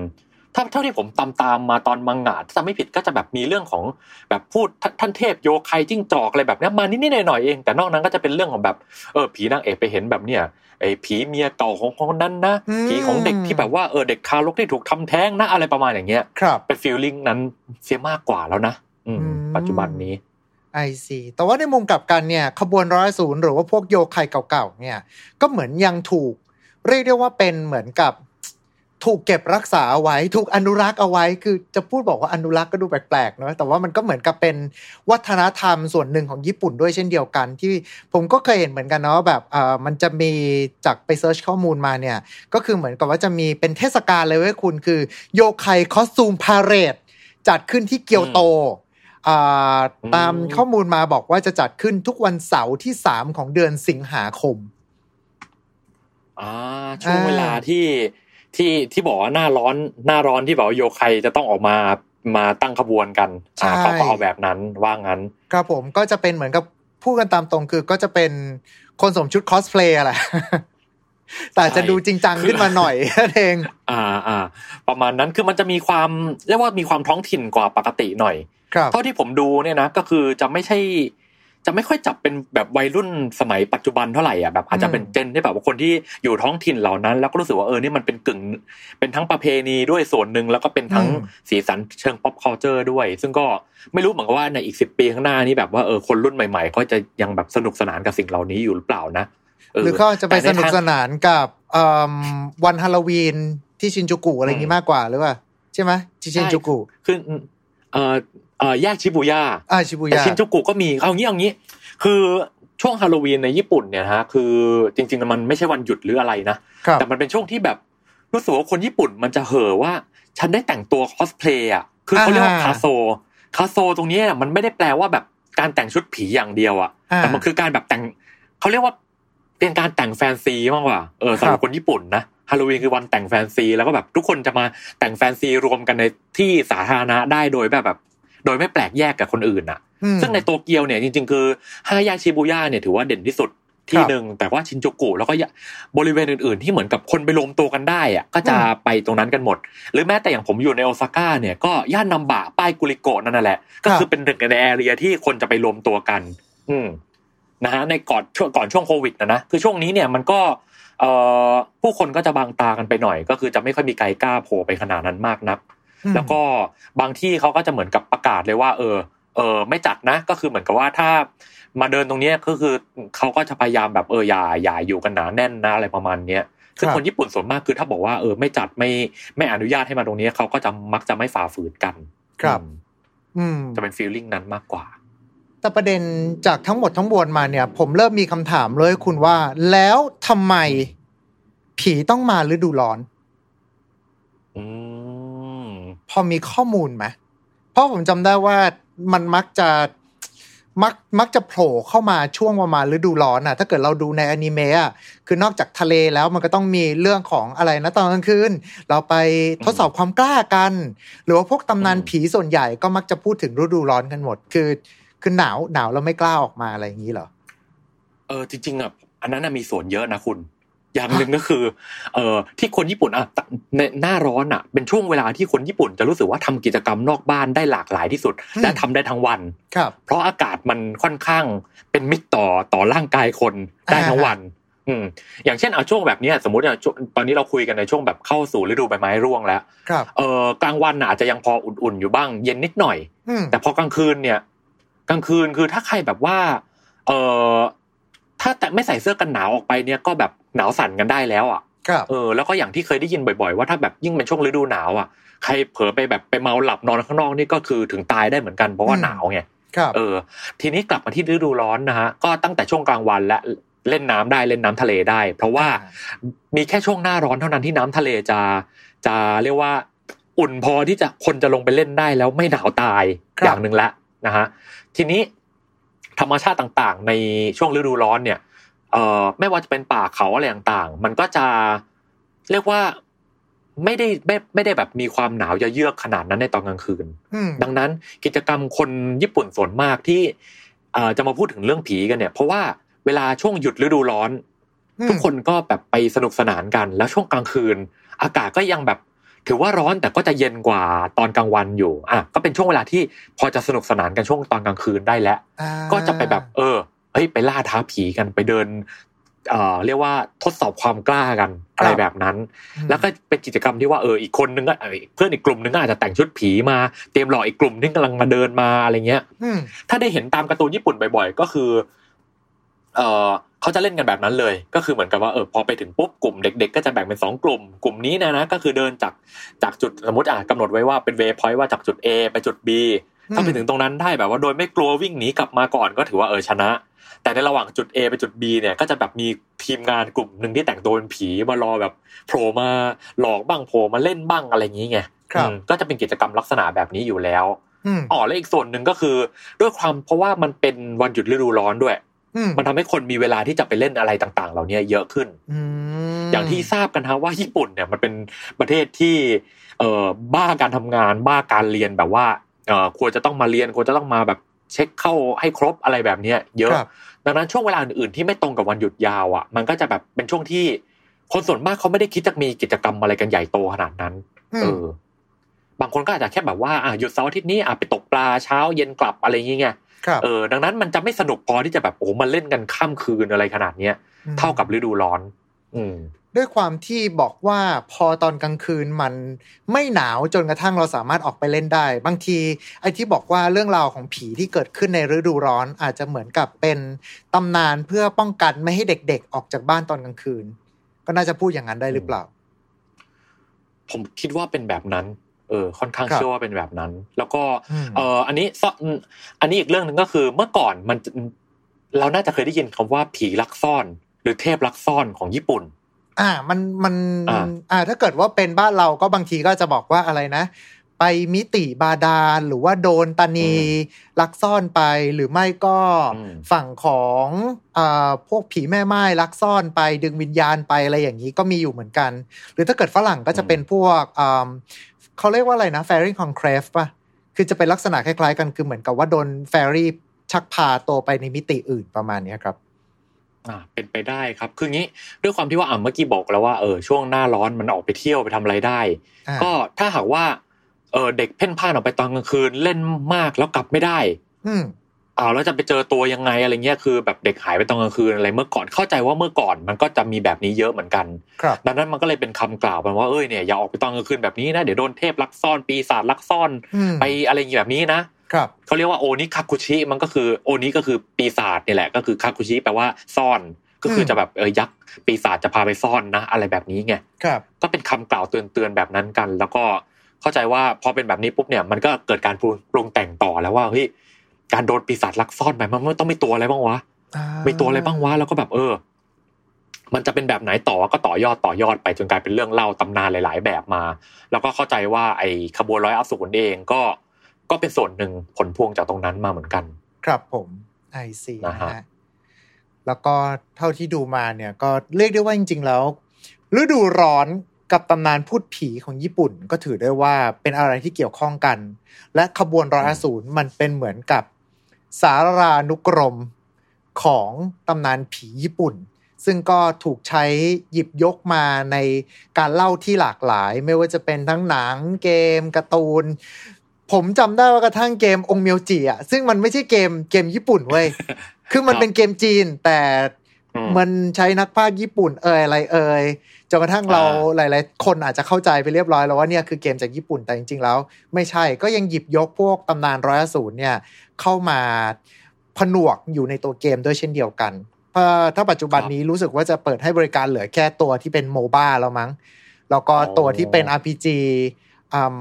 ถ้าเท่าที่ผมตามตามๆมาตอนมังงะถ้าจำไม่ผิดก็จะแบบมีเรื่องของแบบพูดท่านท่านเทพโยไคจิ้งจอกอะไรแบบเนี้ยมานิดๆหน่อยๆเอง แต่นอกนั้นก็จะเป็นเรื่องของแบบเออผีนางเอกไปเห็นแบบเนี้ยไอ้ผีเมียเก่าของคนนั้นนะอืมผีของเด็กที่แบบว่าเออเด็กทารกที่ถูกทำแท้งนะอะไรประมาณอย่างเงี้ยครับเป็นฟีลลิ่งนั้นเสียมากกว่าแล้วนะอืมอืมปัจจุบันนี้ไอซีแต่ว่าในมุมกลับกันเนี่ยขบวนร้อยศูนย์หรือว่าพวกโยไคเก่าๆเนี่ยก็เหมือนยังถูก เรียกได้ว่าเป็นเหมือนกับ ถูกเก็บรักษาเอาไว้ ถูกอนุรักษ์เอาไว้ คือจะพูดบอกว่าอนุรักษ์ก็ดูแปลกๆเนอะแต่ว่ามันก็เหมือนกับเป็นวัฒนธรรมส่วนหนึ่งของญี่ปุ่นด้วยเช่นเดียวกัน ที่ผมก็เคยเห็นเหมือนกันเนาะแบบเอ่อมันจะมีจากไปเซิร์ชข้อมูลมาเนี่ย ก็คือเหมือนกับว่าจะมีเป็นเทศกาลเลยเว้ยคุณคือโยไคคอสตูมพาเรดจัดขึ้นที่เกียวโตอ่าอืมตามข้อมูลมาบอกว่าจะจัดขึ้นทุกวันเสาร์ที่สามของเดือนสิงหาคม อ่าช่วงอ่าเวลาที่ ที่ที่บอกว่าหน้าร้อนหน้าร้อนที่แบบว่าโยไคจะต้องออกมามาตั้งขบวนกันอ่าเขาก็เอาแบบนั้นว่างั้น ครับผมก็จะเป็นเหมือนกับพูดกันตามตรงคือก็จะเป็นคนสวมชุดคอสเพลย์แหละแต่จะดูจริงจังขึ้นมาหน่อยนั่นเองอ่าอ่าประมาณนั้นคือมันจะมีความเรียกว่ามีความท้องถิ่นกว่าปกติหน่อยครับเท่าที่ผมดูเนี่ยนะก็คือจะไม่ใช่ จะไม่ค่อยจับเป็นแบบวัยรุ่นสมัยปัจจุบันเท่าไหร่อะแบบอาจจะเป็นอืมเจนที่แบบว่าคนที่อยู่ท้องถิ่นเหล่านั้น แล้วก็รู้สึกว่าเออนี่มันเป็นกึ่ง เป็นทั้งประเพณีด้วยส่วนหนึ่งแล้วก็เป็นทั้งสีสันเชิง pop culture ด้วย ซึ่งก็ไม่รู้เหมือนกันว่าในอีกสิบปีข้างหน้านี้แบบว่าเออคนรุ่นใหม่ๆ ก็จะยังแบบสนุกสนานกับสิ่งเหล่านี้อยู่หรือเปล่านะเหรือเขาจะไปแต่สในุกสนานกับเอิ่มวันฮาโลวีนที่ชินจูกุอะไรอย่างงี้มากกว่าหรือเปล่าใช่ไหมที่ชินจูกุคือเอ่อเอ่อ แยกชิบูย่าอ่าชิบูย่าแต่ชินจูกุก็มีเอางี้เอางี้ คือช่วงฮาโลวีนในญี่ปุ่นเนี่ยนะฮะคือจริงๆมันไม่ใช่วันหยุดหรืออะไรนะครับแต่มันเป็นช่วงที่แบบรู้สึกว่าคนญี่ปุ่นมันจะเห่อว่า ฉันได้แต่งตัวคอสเพลย์อะคือเขาเรียกว่าอ่าคาโซคาโซตรงนี้น่ะมันไม่ได้แปลว่าแบบการแต่งชุดผีอย่างเดียวอะอ่าแต่มันคือการแบบแต่งเขาเรียกว่าเป็นการแต่งแฟนซีมากกว่าเออสำหรับคนญี่ปุ่นนะฮาโลวีนคือวันแต่งแฟนซีแล้วก็แบบทุกคนจะมาแต่งแฟนซีรวมกันในที่สาธารณะได้โดยแบบแบบ โดยไม่แปลกแยกกับคนอื่นอะอืมซึ่งในโตเกียวเนี่ยจริง ๆ คือห้าแยกชิบูย่าเนี่ยถือว่าเด่นที่สุดที่ครับหนึ่งแต่ว่าชินจูกุแล้วก็บริเวณอื่น ๆ ที่เหมือนกับคนไปรวมตัวกันได้อะก็จะอืมไปตรงนั้นกันหมด หรือแม้แต่อย่างผมอยู่ในโอซาก้าเนี่ยก็ย่านนัมบะป้ายกุริโกะนั่นนะแหละ ก็คือเป็นหนึ่งในแอเรียที่คนจะไปรวมตัวกัน อืมนะฮะในก่อนช่วงก่อนช่วงโควิดนะนะคือช่วงนี้เนี่ยมันก็เอ่อผู้คนก็จะบางตากันไปหน่อย ก็คือจะไม่ค่อยมีใครกล้าโผล่ไปขนาดนั้นมากนักอืม แล้วก็บางที่เขาก็จะเหมือนกับประกาศเลยว่า เออ เออไม่จัดนะ ก็คือเหมือนกับว่าถ้ามาเดินตรงเนี้ยก็คือเขาก็จะพยายามแบบเอออย่าอย่าอยู่กันหนาแน่นนะอะไรประมาณเนี้ยซึ่งครับคนญี่ปุ่นส่วนมากคือถ้าบอกว่าเออไม่จัดไม่ไม่อนุญาตให้มาตรงเนี้ยเขาก็จะมักจะไม่ฝ่าฝืนกัน ครับอืมอืมจะเป็นฟีลลิ่งนั้นมากกว่า แต่ประเด็นจากทั้งหมดทั้งมวลมาเนี่ย ผมเริ่มมีคำถามเลยคุณว่า แล้วทำไมผีต้องมาฤดูร้อน อืมพ อมีข้อมูลไหมเพราะผมจำได้ว่ามันมักจะมักมักจะโผล่เข้ามาช่วงประมาณฤดูร้อนอะ ถ้าเกิดเราดูในอนิเมะอะคือนอกจากทะเลแล้วมันก็ต้องมีเรื่องของอะไรนะตอนกลางคืนเราไปทดสอบความกล้ากัน หรือว่าพวกตำนานอืมผีส่วนใหญ่ก็มักจะพูดถึงฤดูร้อนกันหมด คือ คือหนาวหนาวแล้วไม่กล้าออกมาอะไรอย่างนี้เหรอเออจริงๆอะอันนั้นน่ะมีส่วนเยอะนะคุณ อย่างหนึ่งก็คือ เอ่อที่คนญี่ปุ่นอะในหน้าร้อนอะ เป็นช่วงเวลาที่คนญี่ปุ่นจะรู้สึกว่าทำกิจกรรมนอกบ้านได้หลากหลายที่สุดอืมและทำได้ทั้งวันครับ เพราะอากาศมันค่อนข้างเป็นมิตรต่อต่อร่างกายคนได้ทั้งวันอืมอย่างเช่นเอาช่วงแบบเนี้ยสมมติอะช่วงตอนนี้เราคุยกันในช่วงแบบเข้าสู่ฤดูใบไม้ร่วงแล้วครับเออกลางวันน่ะอาจจะยังพออุ่นๆอยู่บ้าง เย็นนิดหน่อยอืมแต่พอกลางคืนเนี่ย กลางคืนคือถ้าใครแบบว่า เออ ถ้าแต่ไม่ใส่เสื้อกันหนาวออกไปเนี่ยก็แบบหนาวสั่นกันได้แล้วอะครับเออแล้วก็อย่างที่เคยได้ยินบ่อยๆ ว่าถ้าแบบยิ่งเป็นช่วงฤดูหนาวอะใครเผลอไปแบบไปเมาหลับนอนข้างนอกนี่ก็คือถึงตายได้เหมือนกันเพราะว่าอืมหนาวไงครับเออ ทีนี้กลับมาที่ฤดูร้อนนะฮะก็ตั้งแต่ช่วงกลางวันและเล่นน้ำได้เล่นน้ำทะเลได้ เพราะว่ามีแค่ช่วงหน้าร้อนเท่านั้นที่น้ำทะเลจะจะเรียกว่าอุ่นพอที่จะคนจะลงไปเล่นได้แล้วไม่หนาวตายครับอย่างหนึ่งละนะฮะทีนี้ ธรรมชาติต่างๆ ในช่วงฤดูร้อนเนี่ยเอ่อไม่ว่าจะเป็นป่าเขาอะไรต่างๆ มันก็จะเรียกว่าไม่ได้ไม่ไม่ได้แบบมีความหนาวเยือกขนาดนั้นในตอนกลางคืนอืมดังนั้นกิจกรรมคนญี่ปุ่นส่วนมากที่เอ่อจะมาพูดถึงเรื่องผีกันเนี่ย เพราะว่าเวลาช่วงหยุดฤดูร้อนอืมทุกคนก็แบบไปสนุกสนานกัน แล้วช่วงกลางคืน อากาศก็ยังแบบ ถือว่าร้อนแต่ก็จะเย็นกว่าตอนกลางวันอยู่อะก็เป็นช่วงเวลาที่พอจะสนุกสนานกันช่วงตอนกลางคืนได้แล้วอ่าก็จะไปแบบเออเฮ้ยไปล่าท้าผีกันไปเดินเอ่อเรียกว่าทดสอบความกล้ากันอะไรแบบนั้น แล้วก็เป็นกิจกรรมที่ว่าเอออีกคนนึงก็เอ่อเพื่อนอีกกลุ่มนึงก็อาจจะแต่งชุดผีมาเตรียมหลอกอีกกลุ่มที่กำลังมาเดินมาอะไรเงี้ยอืมถ้าได้เห็นตามการ์ตูนญี่ปุ่นบ่อยๆ ก็คือ เออเขาจะเล่นกันแบบนั้นเลย ก็คือเหมือนกับว่าเออพอไปถึงปุ๊บกลุ่มเด็ก ๆ ก็จะแบ่งเป็นสองกลุ่ม กลุ่มนี้เนะนะก็คือเดินจากจากจุดสมมติอะกำหนดไว้ว่าเป็นเวพอยต์ว่าจากจุด A ไปจุด B ถ้าไปถึงตรงนั้นได้แบบว่าโดยไม่กลัววิ่งหนีกลับมาก่อนก็ถือว่าเออชนะ แต่ในระหว่างจุด A ไปจุด B เนี่ยก็จะแบบมีทีมงานกลุ่มหนึ่งที่แต่งตัวเป็นผีมารอแบบโผล่มาหลอกบ้างโผล่มาเล่นบ้างอะไรอย่างนี้ไงครับอืมก็จะเป็นกิจกรรมลักษณะแบบนี้อยู่แล้วอืมอ๋อและอีกส่วนหนึ่งก็คือ ด้วยความเพราะว่ามันเป็นวันหยุดฤดูร้อนด้วยอื มมันทำให้คนมีเวลาที่จะไปเล่นอะไรต่าง ๆ เหล่านี้เยอะขึ้นอืมอย่างที่ทราบกันนะว่าญี่ปุ่นเนี่ยมันเป็นประเทศที่เอ่อบ้าการทำงาน บ้าการเรียนแบบว่าเอ่อควรจะต้องมาเรียนควรจะต้องมาแบบเช็คเข้าให้ครบอะไรแบบเนี้ย เยอะครับดังนั้นช่วงเวลาอื่นๆที่ไม่ตรงกับวันหยุดยาวอะ มันก็จะแบบเป็นช่วงที่คนส่วนมากเขาไม่ได้คิดจะมีกิจกรรมอะไรกันใหญ่โตขนาดนั้นอืมเออ บางคนก็อาจจะแค่แบบว่าอะหยุดเสาร์อาทิตย์นี้อะไปตกปลาเช้าเย็นกลับอะไรอย่างเงี้ยครับ เออดังนั้นมันจะไม่สนุกพอที่จะแบบโอ้โหมาเล่นกันข้ามคืนอะไรขนาดเนี้ยเท่ากับฤดูร้อน อืมด้วยความที่บอกว่าพอตอนกลางคืนมันไม่หนาวจนกระทั่งเราสามารถออกไปเล่นได้ บางทีไอ้ที่บอกว่าเรื่องราวของผีที่เกิดขึ้นในฤดูร้อนอาจจะเหมือนกับเป็นตำนานเพื่อป้องกันไม่ให้เด็กๆ ออกจากบ้านตอนกลางคืน ก็น่าจะพูดอย่างนั้นได้หรือเปล่า ผมคิดว่าเป็นแบบนั้นเออค่อนข้างครับเชื่อว่าเป็นแบบนั้น แล้วก็อืมเอออันนี้ซ่อนอันนี้อีกเรื่องหนึ่งก็คือเมื่อก่อนมันเราน่าจะเคยได้ยินคำว่าผีลักซ่อน หรือเทพลักซ่อนของญี่ปุ่น อ่ามันมันอ่าอ่าถ้าเกิดว่าเป็นบ้านเราก็บางทีก็จะบอกว่าอะไรนะ ไปมิติบาดาลหรือว่าโดนตานีลักซ่อนไปหรือไม่ก็อืมฝั่งของอ่าพวกผีแม่ไม้ลักซ่อนไปดึงวิญญาณไปอะไรอย่างนี้ก็มีอยู่เหมือนกัน หรือถ้าเกิดฝรั่งก็จะเป็นพวกอ่า เขาเรียกว่าอะไรนะ fairy conclave ป่ะ คือจะเป็นลักษณะคล้ายๆกันคือเหมือนกับว่าโดน fairy ชักพาตัวไปในมิติอื่นประมาณเนี้ยครับอ่าเป็นไปได้ครับ คืองี้ด้วยความที่ว่าอ่าเมื่อกี้บอกแล้วว่าเออช่วงหน้าร้อนมันออกไปเที่ยวไปทำอะไรได้อ่าก็ถ้าหากว่าเออเด็กเพ่นพ่านออกไปตอนกลางคืนเล่นมากแล้วกลับไม่ได้ อื มอ้าวแล้วจะไปเจอตัวยังไงอะไรเงี้ยคือแบบเด็กหายไปตอนกลางคืนอะไรเมื่อก่อนเข้าใจว่าเมื่อก่อนมันก็จะมีแบบนี้เยอะเหมือนกันครับดังนั้นมันก็เลยเป็นคำกล่าวกันว่าเอ้ยเนี่ยอย่าออกไปตอนกลางคืนแบบนี้นะเดี๋ยวโดนเทพลักซ่อนปีศาจลักซ่อนอืมไปอะไรอย่างแบบนี้นะครับเขาเรียกว่าโอนิคาคุชิมันก็คือโอนิก็คือปีศาจนี่แหละก็คือคาคุชิแปลว่าซ่อนก็คือมจะแบบเออยักษ์ปีศาจจะพาไปซ่อนนะ อะไรแบบนี้ไงครับก็เป็นคำกล่าวเตือนๆแบบนั้นกัน แล้วก็เข้าใจว่าพอเป็นแบบนี้ปุ๊บเนี่ยมันก็เกิดการปรุงปรุงแต่งต่อแล้วว่าเฮ้ย การโดนปีศาจลักซ่อนไปมันมันต้องมีตัวอะไรบ้างวะอ่ามีตัวอะไรบ้างวะแล้วก็แบบเออ มันจะเป็นแบบไหนต่อก็ต่อยอดต่อยอดไปจนกลายเป็นเรื่องเล่าตำนานหลาย ๆ แบบมา แล้วก็เข้าใจว่าไอ้ขบวนร้อยอสูรเองก็ ก็เป็นส่วนหนึ่งผลพวงจากตรงนั้นมาเหมือนกัน ครับผมไอซีนะนะฮะฮะแล้วก็เท่าที่ดูมาเนี่ย ก็เรียกได้ว่าจริง ๆ แล้วฤดูร้อนกับตำนานพูดผีของญี่ปุ่น ก็ถือได้ว่าเป็นอะไรที่เกี่ยวข้องกัน และขบวนร้อยอสูรมันเป็นเหมือนกับ สารานุกรมของตำนานผีญี่ปุ่น ซึ่งก็ถูกใช้หยิบยกมาในการเล่าที่หลากหลาย ไม่ว่าจะเป็นทั้งหนังเกมการ์ตูน ผมจำได้ว่ากระทั่งเกมองเมียวจิอะซึ่งมันไม่ใช่เกมเกมญี่ปุ่นเว้ยคือมันเป็นเกมจีนแต่ มมันใช้นักพากย์ญี่ปุ่นเอ่ยอะไรเอ่ยจนกระทั่งเราอ่าหลาย ๆ คนอาจจะเข้าใจไปเรียบร้อยแล้วว่าเนี่ยคือเกมจากญี่ปุ่นแต่จริง ๆ แล้ว ไม่ใช่ก็ยังหยิบยกพวกตำนานร้อยอสูรเนี่ยเข้ามาผนวกอยู่ในตัวเกมด้วยเช่นเดียวกันเพราะถ้าปัจจุบันนี้รู้สึกว่าจะเปิดให้บริการเหลือแค่ตัวที่เป็นโมบ้าแล้วมั้งแล้วก็ตัวที่เป็น RPG อืม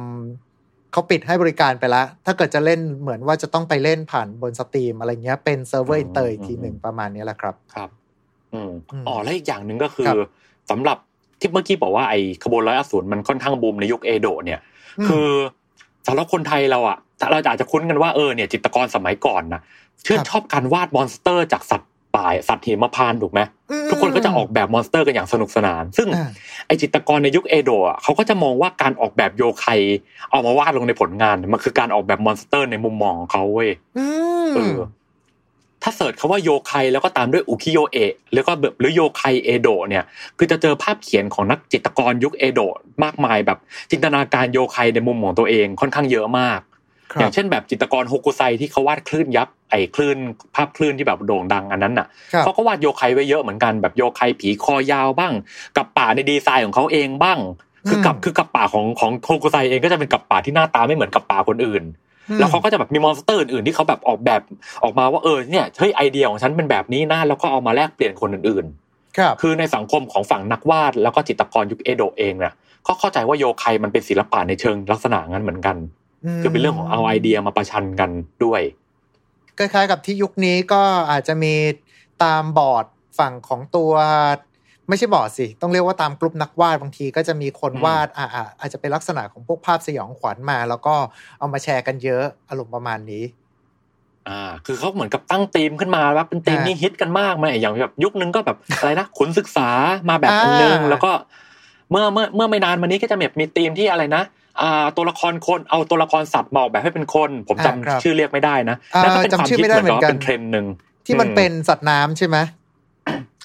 เขาปิดให้บริการไปแล้ว ถ้าเกิดจะเล่นเหมือนว่าจะต้องไปเล่นผ่านบน Steam อะไรเงี้ยเป็นเซิร์ฟเวอร์อินเตอร์อีกทีหนึ่งประมาณนี้แหละครับ ครับ อืมอืมอ๋อแล้วอีกอย่างหนึ่งก็คือครับสำหรับที่เมื่อกี้บอกว่าไอ้ขบวนร้อยอสูรมันค่อนข้างบูมในยุคเอโดะเนี่ยอืมคือสำหรับคนไทยเราอะเราอาจจะคุ้นกันว่าเออเนี่ยจิตรกรสมัยก่อนนะครับชื่นชอบการวาด monster จากสัตว์ป่าสัตว์หิมพานต์ถูกไหมอืมทุกคนก็จะออกแบบ monster กันอย่างสนุกสนาน ซึ่งอ่าไอ้จิตรกรในยุคเอโดะอะเขาก็จะมองว่าการออกแบบโยไคเอามาวาดลงในผลงานเนี่ยมันคือการออกแบบ monster ในมุมมองของเขาเว้ยอืมเออ ถ้า search คำว่าโยไคแล้วก็ตามด้วยอุคิโยเอะแล้วก็แบบหรือโยไคเอโดะเนี่ยคือจะเจอภาพเขียนของนักจิตรกรยุคเอโดะมากมายแบบจินตนาการโยไคในมุมของตัวเองค่อนข้างเยอะมากครัอย่างเช่นแบบจิตรกรโฮกุไซที่เขาวาดคลื่นยักษ์ไอ้คลื่นภาพคลื่นที่แบบโด่งดังอันนั้นน่ะครับเขาก็วาดโยไคไว้เยอะเหมือนกันแบบโยไคผีคอยาวบ้าง กัปปะในดีไซน์ของเขาเองบ้าง คือกัปอืมคือกัปปะของของโฮกุไซเองก็จะเป็นกับป่าที่หน้าตาไม่เหมือนกับป่าคนอื่นอืม แล้วเขาก็จะแบบมี monster อื่นๆที่เขาแบบออกแบบออกมาว่าเออเนี่ยเฮ้ยไอเดียของฉันเป็นแบบนี้นะแล้วก็เอามาแลกเปลี่ยนคนอื่นครับๆคือในสังคมของฝั่งนักวาดแล้วก็จิตรกรยุคเอโดะเองเนี่ยก็เข้าใจว่าโยไคมันเป็นศิลปะในเชิงลักษณะงั้นเหมือนกัน คือเป็นเรื่องของเอาไอเดียมาประชันกันด้วยคล้ายๆกับที่ยุคนี้ก็อาจจะมีตามบอร์ดฝั่งของตัว ไม่ใช่บอร์ดสิ ต้องเรียกว่าตามกลุ่มนักวาดบางทีก็จะมีคนอืมวาดอ่าอ่าอาจจะเป็นลักษณะของพวกภาพสยองขวัญมา แล้วก็เอามาแชร์กันเยอะอารมณ์ประมาณนี้ อ่า คือเขาเหมือนกับตั้งธีมขึ้นมาว่าเป็นธีมอ่านี่ฮิตกันมากมาอย่างแบบยุคนึงก็แบบอะไรนะขุนศึกษามาแบบอันนึงอ่าแล้วก็เมื่อเมื่อเมื่อไม่นานมานี้ก็จะแบบมีธีมที่อะไรนะอ่าตัวละครคนเอาตัวละครสัตว์มาออกแบบให้เป็นคน ผมจำอ่าครับชื่อเรียกไม่ได้นะอ่านั่นก็เป็นความจำชื่อฮิตไม่ได้เหมือนกับเหมือนกันว่าเป็นเทรนด์หนึ่งที่มันอืเป็นสัตว์น้ำใช่ไหม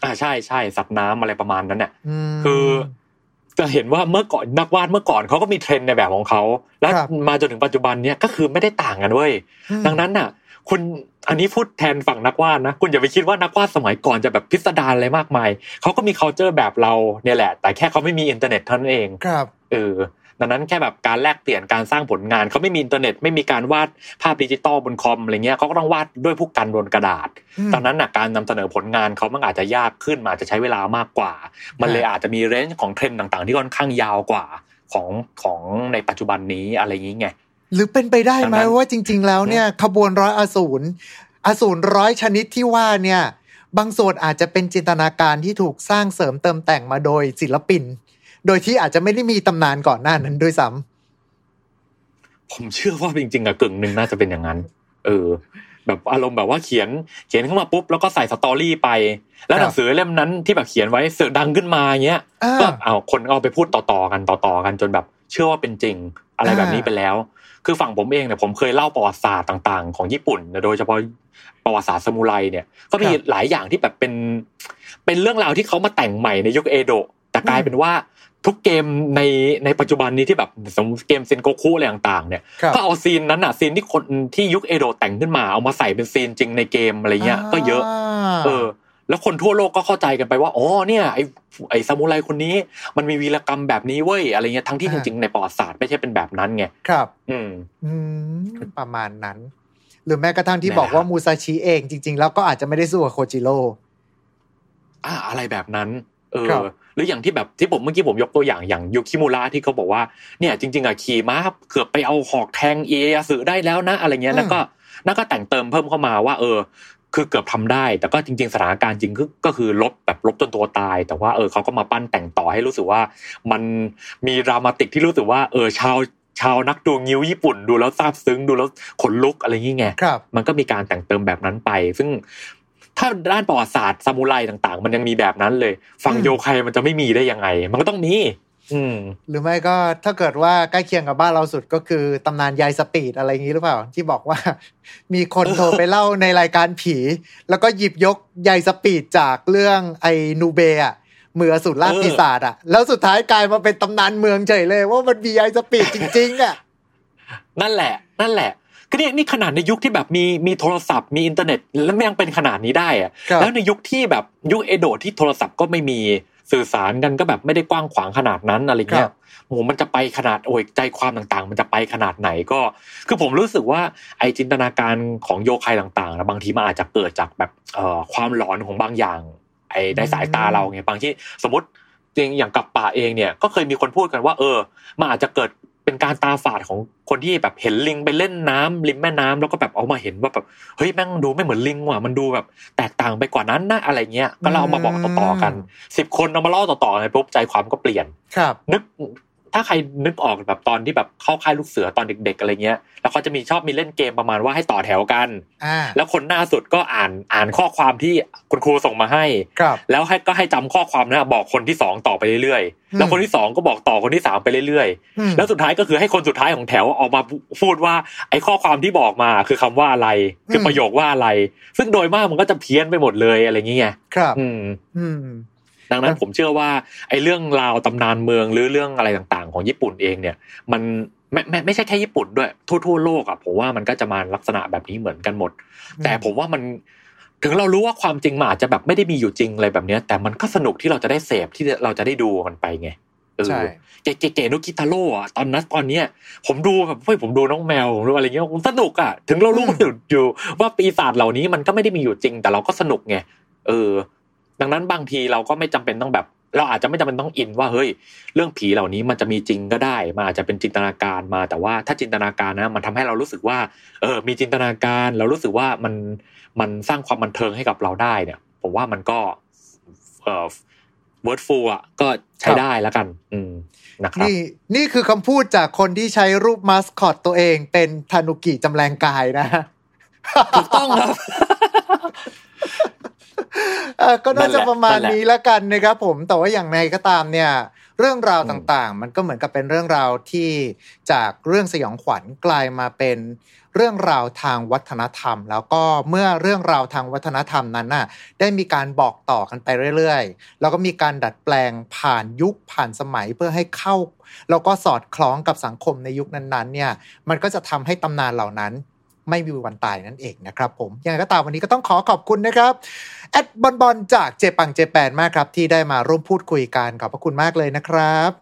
อ่าใช่ใช่สัตว์น้ำอะไรประมาณนั้นเนี่ยมคือจะเห็นว่าเมื่อก่อนนักวาดเมื่อก่อนเขาก็มีเทรนด์ในแบบของเขาแล้วครับมาจนถึงปัจจุบันเนี่ยก็คือไม่ได้ต่างกันเว้ยอืมดังนั้นน่ะ คุณอันนี้พูดแทนฝั่งนักวาดนะคุณอย่าไปคิดว่านักวาดสมัยก่อนจะแบบพิสดารอะไรมากมายเขาก็มี c u เจอร์แบบเราเนี่ยแหละ แต่แค่เขาไม่มีอินเทอร์เน็ตเท่านั้นเองครับเออ ดังนั้นแค่แบบการแลกเปลี่ยนการสร้างผลงานเขาไม่มีอินเทอร์เน็ตไม่มีการวาดภาพดิจิตอลบนคอมอะไรเงี้ยเขาก็ต้องวาดด้วยพู่กันบนกระดาษอืมตอนนั้นน่ะการนำเสนอผลงานเขามันอาจจะยากขึ้นมันอาจจะใช้เวลามากกว่า มันเลยอาจจะมี range ของเทรนด์ต่าง ๆ ที่ค่อนข้างยาวกว่าของของในปัจจุบันนี้อะไรอย่างเงี้ยหรือเป็นไปได้ไหมดังนั้นว่าจริง ๆ แล้วเนี่ยขบวนร้อยอสูรอสูรร้อยชนิดที่ว่าเนี่ย บางส่วนอาจจะเป็นจินตนาการที่ถูกสร้างเสริมเติมแต่งมาโดยศิลปิน โดยที่อาจจะไม่ได้มีตำนานก่อนหน้านั้นด้วยซ้ผมเชื่อว่าจริงๆอะกึ่งหนึ่งน่าจะเป็นอย่างนั้น เออ แบบอารมณ์แบบว่าเขียนเขียนเข้ามาปุ๊บแล้วก็ใส่สตอรี่ไป แล้วหนังสือเล่มนั้นที่แบบเขียนไว้เสือกดังขึ้นมาเงี้ยำอ่าก็เอาคนเอาไปพูดต่อๆกันต่อๆกันจนแบบ เชื่อว่าเป็นจริงอะไรแบบนี้อ่าไปแล้ว คือฝั่งผมเองเนี่ยผมเคยเล่าประวัติศาสตร์ต่าง ๆ ของญี่ปุ่นโดยเฉพาะประวัติศาสตร์ซามูไรเนี่ย ก็มีหลายอย่างที่แบบเป็น เป็นเรื่องราวที่เขามาแต่งใหม่ในยุคเอโดะแต่กลายเป็นว่า ทุกเกมในในปัจจุบันนี้ที่แบบสมมติเกมเซนโกคุอะไรต่างๆเนี่ยครับก็เอา scene นั้นอะ scene ที่คนที่ยุคเอโดะแต่งขึ้นมาเอามาใส่เป็น scene จริงในเกมอะไรเงี้ย ก็เยอะอะเออ แล้วคนทั่วโลกก็เข้าใจกันไปว่าอ๋อเนี่ยไอไอซามูไรคนนี้ มันมีวีรกรรมแบบนี้เว้ยอะไรเงี้ยทั้งที่จอ่าริงๆในประวัติศาสตร์ไม่ใช่เป็นแบบนั้นไงครับ อืมอืมประมาณนั้น หรือแม้กระทั่งที่นั่นแหละบอกว่ามูซาชิเองจริง ๆ แล้วก็อาจจะไม่ได้สู้กับโคจิโร่อ่าอะไรแบบนั้น เออค รับหรืออย่างที่แบบที่ผมเมื่อกี้ผมยกตัวอย่างอย่างยูคิมูระที่เขาบอกว่าเนี่ยจริง ๆอะขี่ม้าเกือบไปเอาหอกแทงเอียสึได้แล้วนะอะไรเงี้ยนั่นก็นั่นก็แต่งเติมเพิ่มเข้ามาว่า เออ คือเกือบทำได้ แต่ก็จริง ๆสถานการณ์จริงก็ก็คือลบแบบลบจนตัวตาย แต่ว่าเออเขาก็มาปั้นแต่งต่อให้รู้สึกว่า มันมี dramatic ที่รู้สึกว่าเออชาวชาวนักดูงิ้วญี่ปุ่นดูแล้วซาบซึ้งดูแล้วขนลุกอะไรอย่างเงี้ยครับมันก็มีการแต่งเติมแบบนั้นไป ซึ่ง ถ้าด้านประวัติศาสตร์ซามูไรต่างๆ มันยังมีแบบนั้นเลย ฝั่งอืมโยไคมันจะไม่มีได้ยังไง มันก็ต้องมีอืมหรือไม่ก็ถ้าเกิดว่าใกล้เคียงกับบ้านเราสุดก็คือตำนานยายสปีดอะไรอย่างนี้หรือเปล่า ที่บอกว่า มีคนโทรไปเล่าในรายการผี แล้วก็หยิบยกยายสปีดจากเรื่องไอ้นูเบะมืออสูรล่าเออปีศาจอะแล้วสุดท้ายกลายมาเป็นตำนานเมืองเฉยเลย ว่ามันมียายสปีดจริง ๆอะนั่นแหละ นั่นแหละ ก็เนี่ยนี่ขนาดในยุคที่แบบมีมีโทรศัพท์มีอินเทอร์เน็ต แล้วมันยังเป็นขนาดนี้ได้อะครับแล้วในยุคที่แบบยุคเอโดะที่โทรศัพท์ก็ไม่มีสื่อสารกันก็แบบไม่ได้กว้างขวางขนาดนั้นอะไรเงี้ยโหมันจะไปขนาดโอ้ยใจความต่างๆ มันจะไปขนาดไหนก็ คือผมรู้สึกว่าไอจินตนาการของโยไคต่างๆนะบางทีมันอาจจะเกิดจากแบบเอ่อความหลอนของบางอย่าง ไอในสายตาเราไงบางที่สมมติจริงอย่างกับป่าเองเนี่ยก็เคยมีคนพูดกันว่า เออมันอาจจะเกิด เป็นการตาฝาดของคนที่แบบเห็นลิงไปเล่นน้ำริมแม่น้ำแล้วก็แบบเอามาเห็นว่าแบบเฮ้ยแม่งดูไม่เหมือนลิงว่ะมันดูแบบ แตกต่างไปกว่านั้นนะอะไรเงี้ยก็เราเอามาบอกต่อๆกันสิบคนเอามาเล่าต่อๆกันปุ๊บใจความก็เปลี่ยนครับ นึก ถ้าใครนึกออกแบบตอนที่แบบเข้าค่ายลูกเสือตอนเด็ก ๆอะไรเงี้ย แล้วเขาจะมีชอบมีเล่นเกมประมาณว่าให้ต่อแถวกันอ่าแล้วคนหน้าสุดก็อ่านอ่านข้อความที่คุณครูส่งมาให้ครับแล้วให้ก็ให้จำข้อความนั้นบอกคนที่สองต่อไปเรื่อยอืมๆแล้วคนที่สองก็บอกต่อคนที่สามไปเรื่อยอืมๆแล้วสุดท้ายก็คือให้คนสุดท้ายของแถวออกมาพูดว่า ไอ้ข้อความที่บอกมาคือคำว่าอะไร คือประโยคว่าอะไร ซึ่งโดยมากมันก็จะเพี้ยนไปหมดเลยอะไรอย่างเงี้ยครับ อืมอืม ดังนั้นผมเชื่อว่าไอ้เรื่องราวตำนานเมืองหรือเรื่องอะไรต่างๆ ของญี่ปุ่นเองเนี่ย มันไม่ไม่ไม่ใช่แค่ญี่ปุ่นด้วยทั่วทั่วโลกอะผมว่ามันก็จะมาลักษณะแบบนี้เหมือนกันหมด แต่ผมว่ามันถึงเรารู้ว่าความจริงมันอาจจะแบบไม่ได้มีอยู่จริงอะไรแบบเนี้ยแต่มันก็สนุกที่เราจะได้เสพที่เราจะได้ดูมันไปไงเออใช่เก๋เก๋ๆนุกิตาโร่อะตอนนั้นตอนเนี้ยผมดูแบบเฮ้ยผมดูน้องแมวผมดูอะไรเงี้ยผมสนุกอะถึงเรารู้อยู่อยู่ว่าปีศาจเหล่านี้มันก็ไม่ได้มีอยู่จริง แต่เราก็สนุกไงเออ ดังนั้นบางทีเราก็ไม่จำเป็นต้องแบบ เราอาจจะไม่จำเป็นต้องอินว่าเฮ้ย เรื่องผีเหล่านี้มันจะมีจริงก็ได้มันอาจจะเป็นจินตนาการมา แต่ว่าถ้าจินตนาการนะมันทำให้เรารู้สึกว่า เออ มีจินตนาการ เรารู้สึกว่ามันมันสร้างความบันเทิงให้กับเราได้เนี่ย ผมว่ามันก็เอ่อ wordful อะก็ใช้ได้แล้วกัน อืมนะครับนี่นี่คือคำพูดจากคนที่ใช้รูปมาสคอตตัวเอง เป็นทานุกิจำแรงกายนะถูกต้องครับเอ่อ ก็น่าจะประมาณนั่นแหละนี้แล้วกันนะครับผมแต่ว่าอย่างไรก็ตามเนี่ย เรื่องราวอืมต่างๆ มันก็เหมือนกับเป็นเรื่องราวที่จากเรื่องสยองขวัญกลายมาเป็นเรื่องราวทางวัฒนธรรม แล้วก็เมื่อเรื่องราวทางวัฒนธรรมนั้นน่ะได้มีการบอกต่อกันไปเรื่อยๆ แล้วก็มีการดัดแปลงผ่านยุคผ่านสมัยเพื่อให้เข้า แล้วก็สอดคล้องกับสังคมในยุคนั้นๆเนี่ยมันก็จะทำให้ตำนานเหล่านั้น ไม่มีวันตายนั่นเองนะครับผมยังไงก็ตามวันนี้ก็ต้องขอขอบคุณนะครับแอดบอลบอลจากเจปังเจแปนมากครับ ที่ได้มาร่วมพูดคุยกันขอบพระคุณมากเลยนะครับ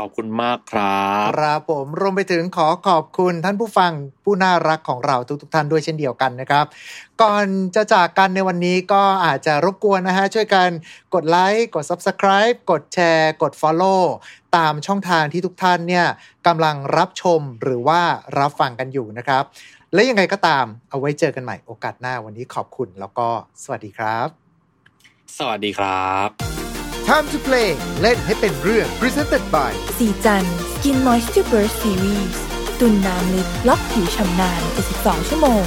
ขอบคุณมากครับครับผมรวมไปถึงขอขอบคุณท่านผู้ฟังผู้น่ารักของเราทุกๆท่านด้วยเช่นเดียวกันนะครับ ก่อนจะจากกันในวันนี้ก็อาจจะรบกวนนะฮะ ช่วยกันกดไลค์กด Subscribe กดแชร์ กด Follow ตามช่องทางที่ทุกท่านเนี่ยกำลังรับชมหรือว่ารับฟังกันอยู่นะครับ และยังไงก็ตามเอาไว้เจอกันใหม่โอกาสหน้าวันนี้ขอบคุณแล้วก็สวัสดีครับ สวัสดีครับ Time to play เล่นให้เป็นเรื่อง Presented by สีจัน Skin Moisture Burst Series ตุนน้ำลึกล็อกผิวชำนาน72ชั่วโมง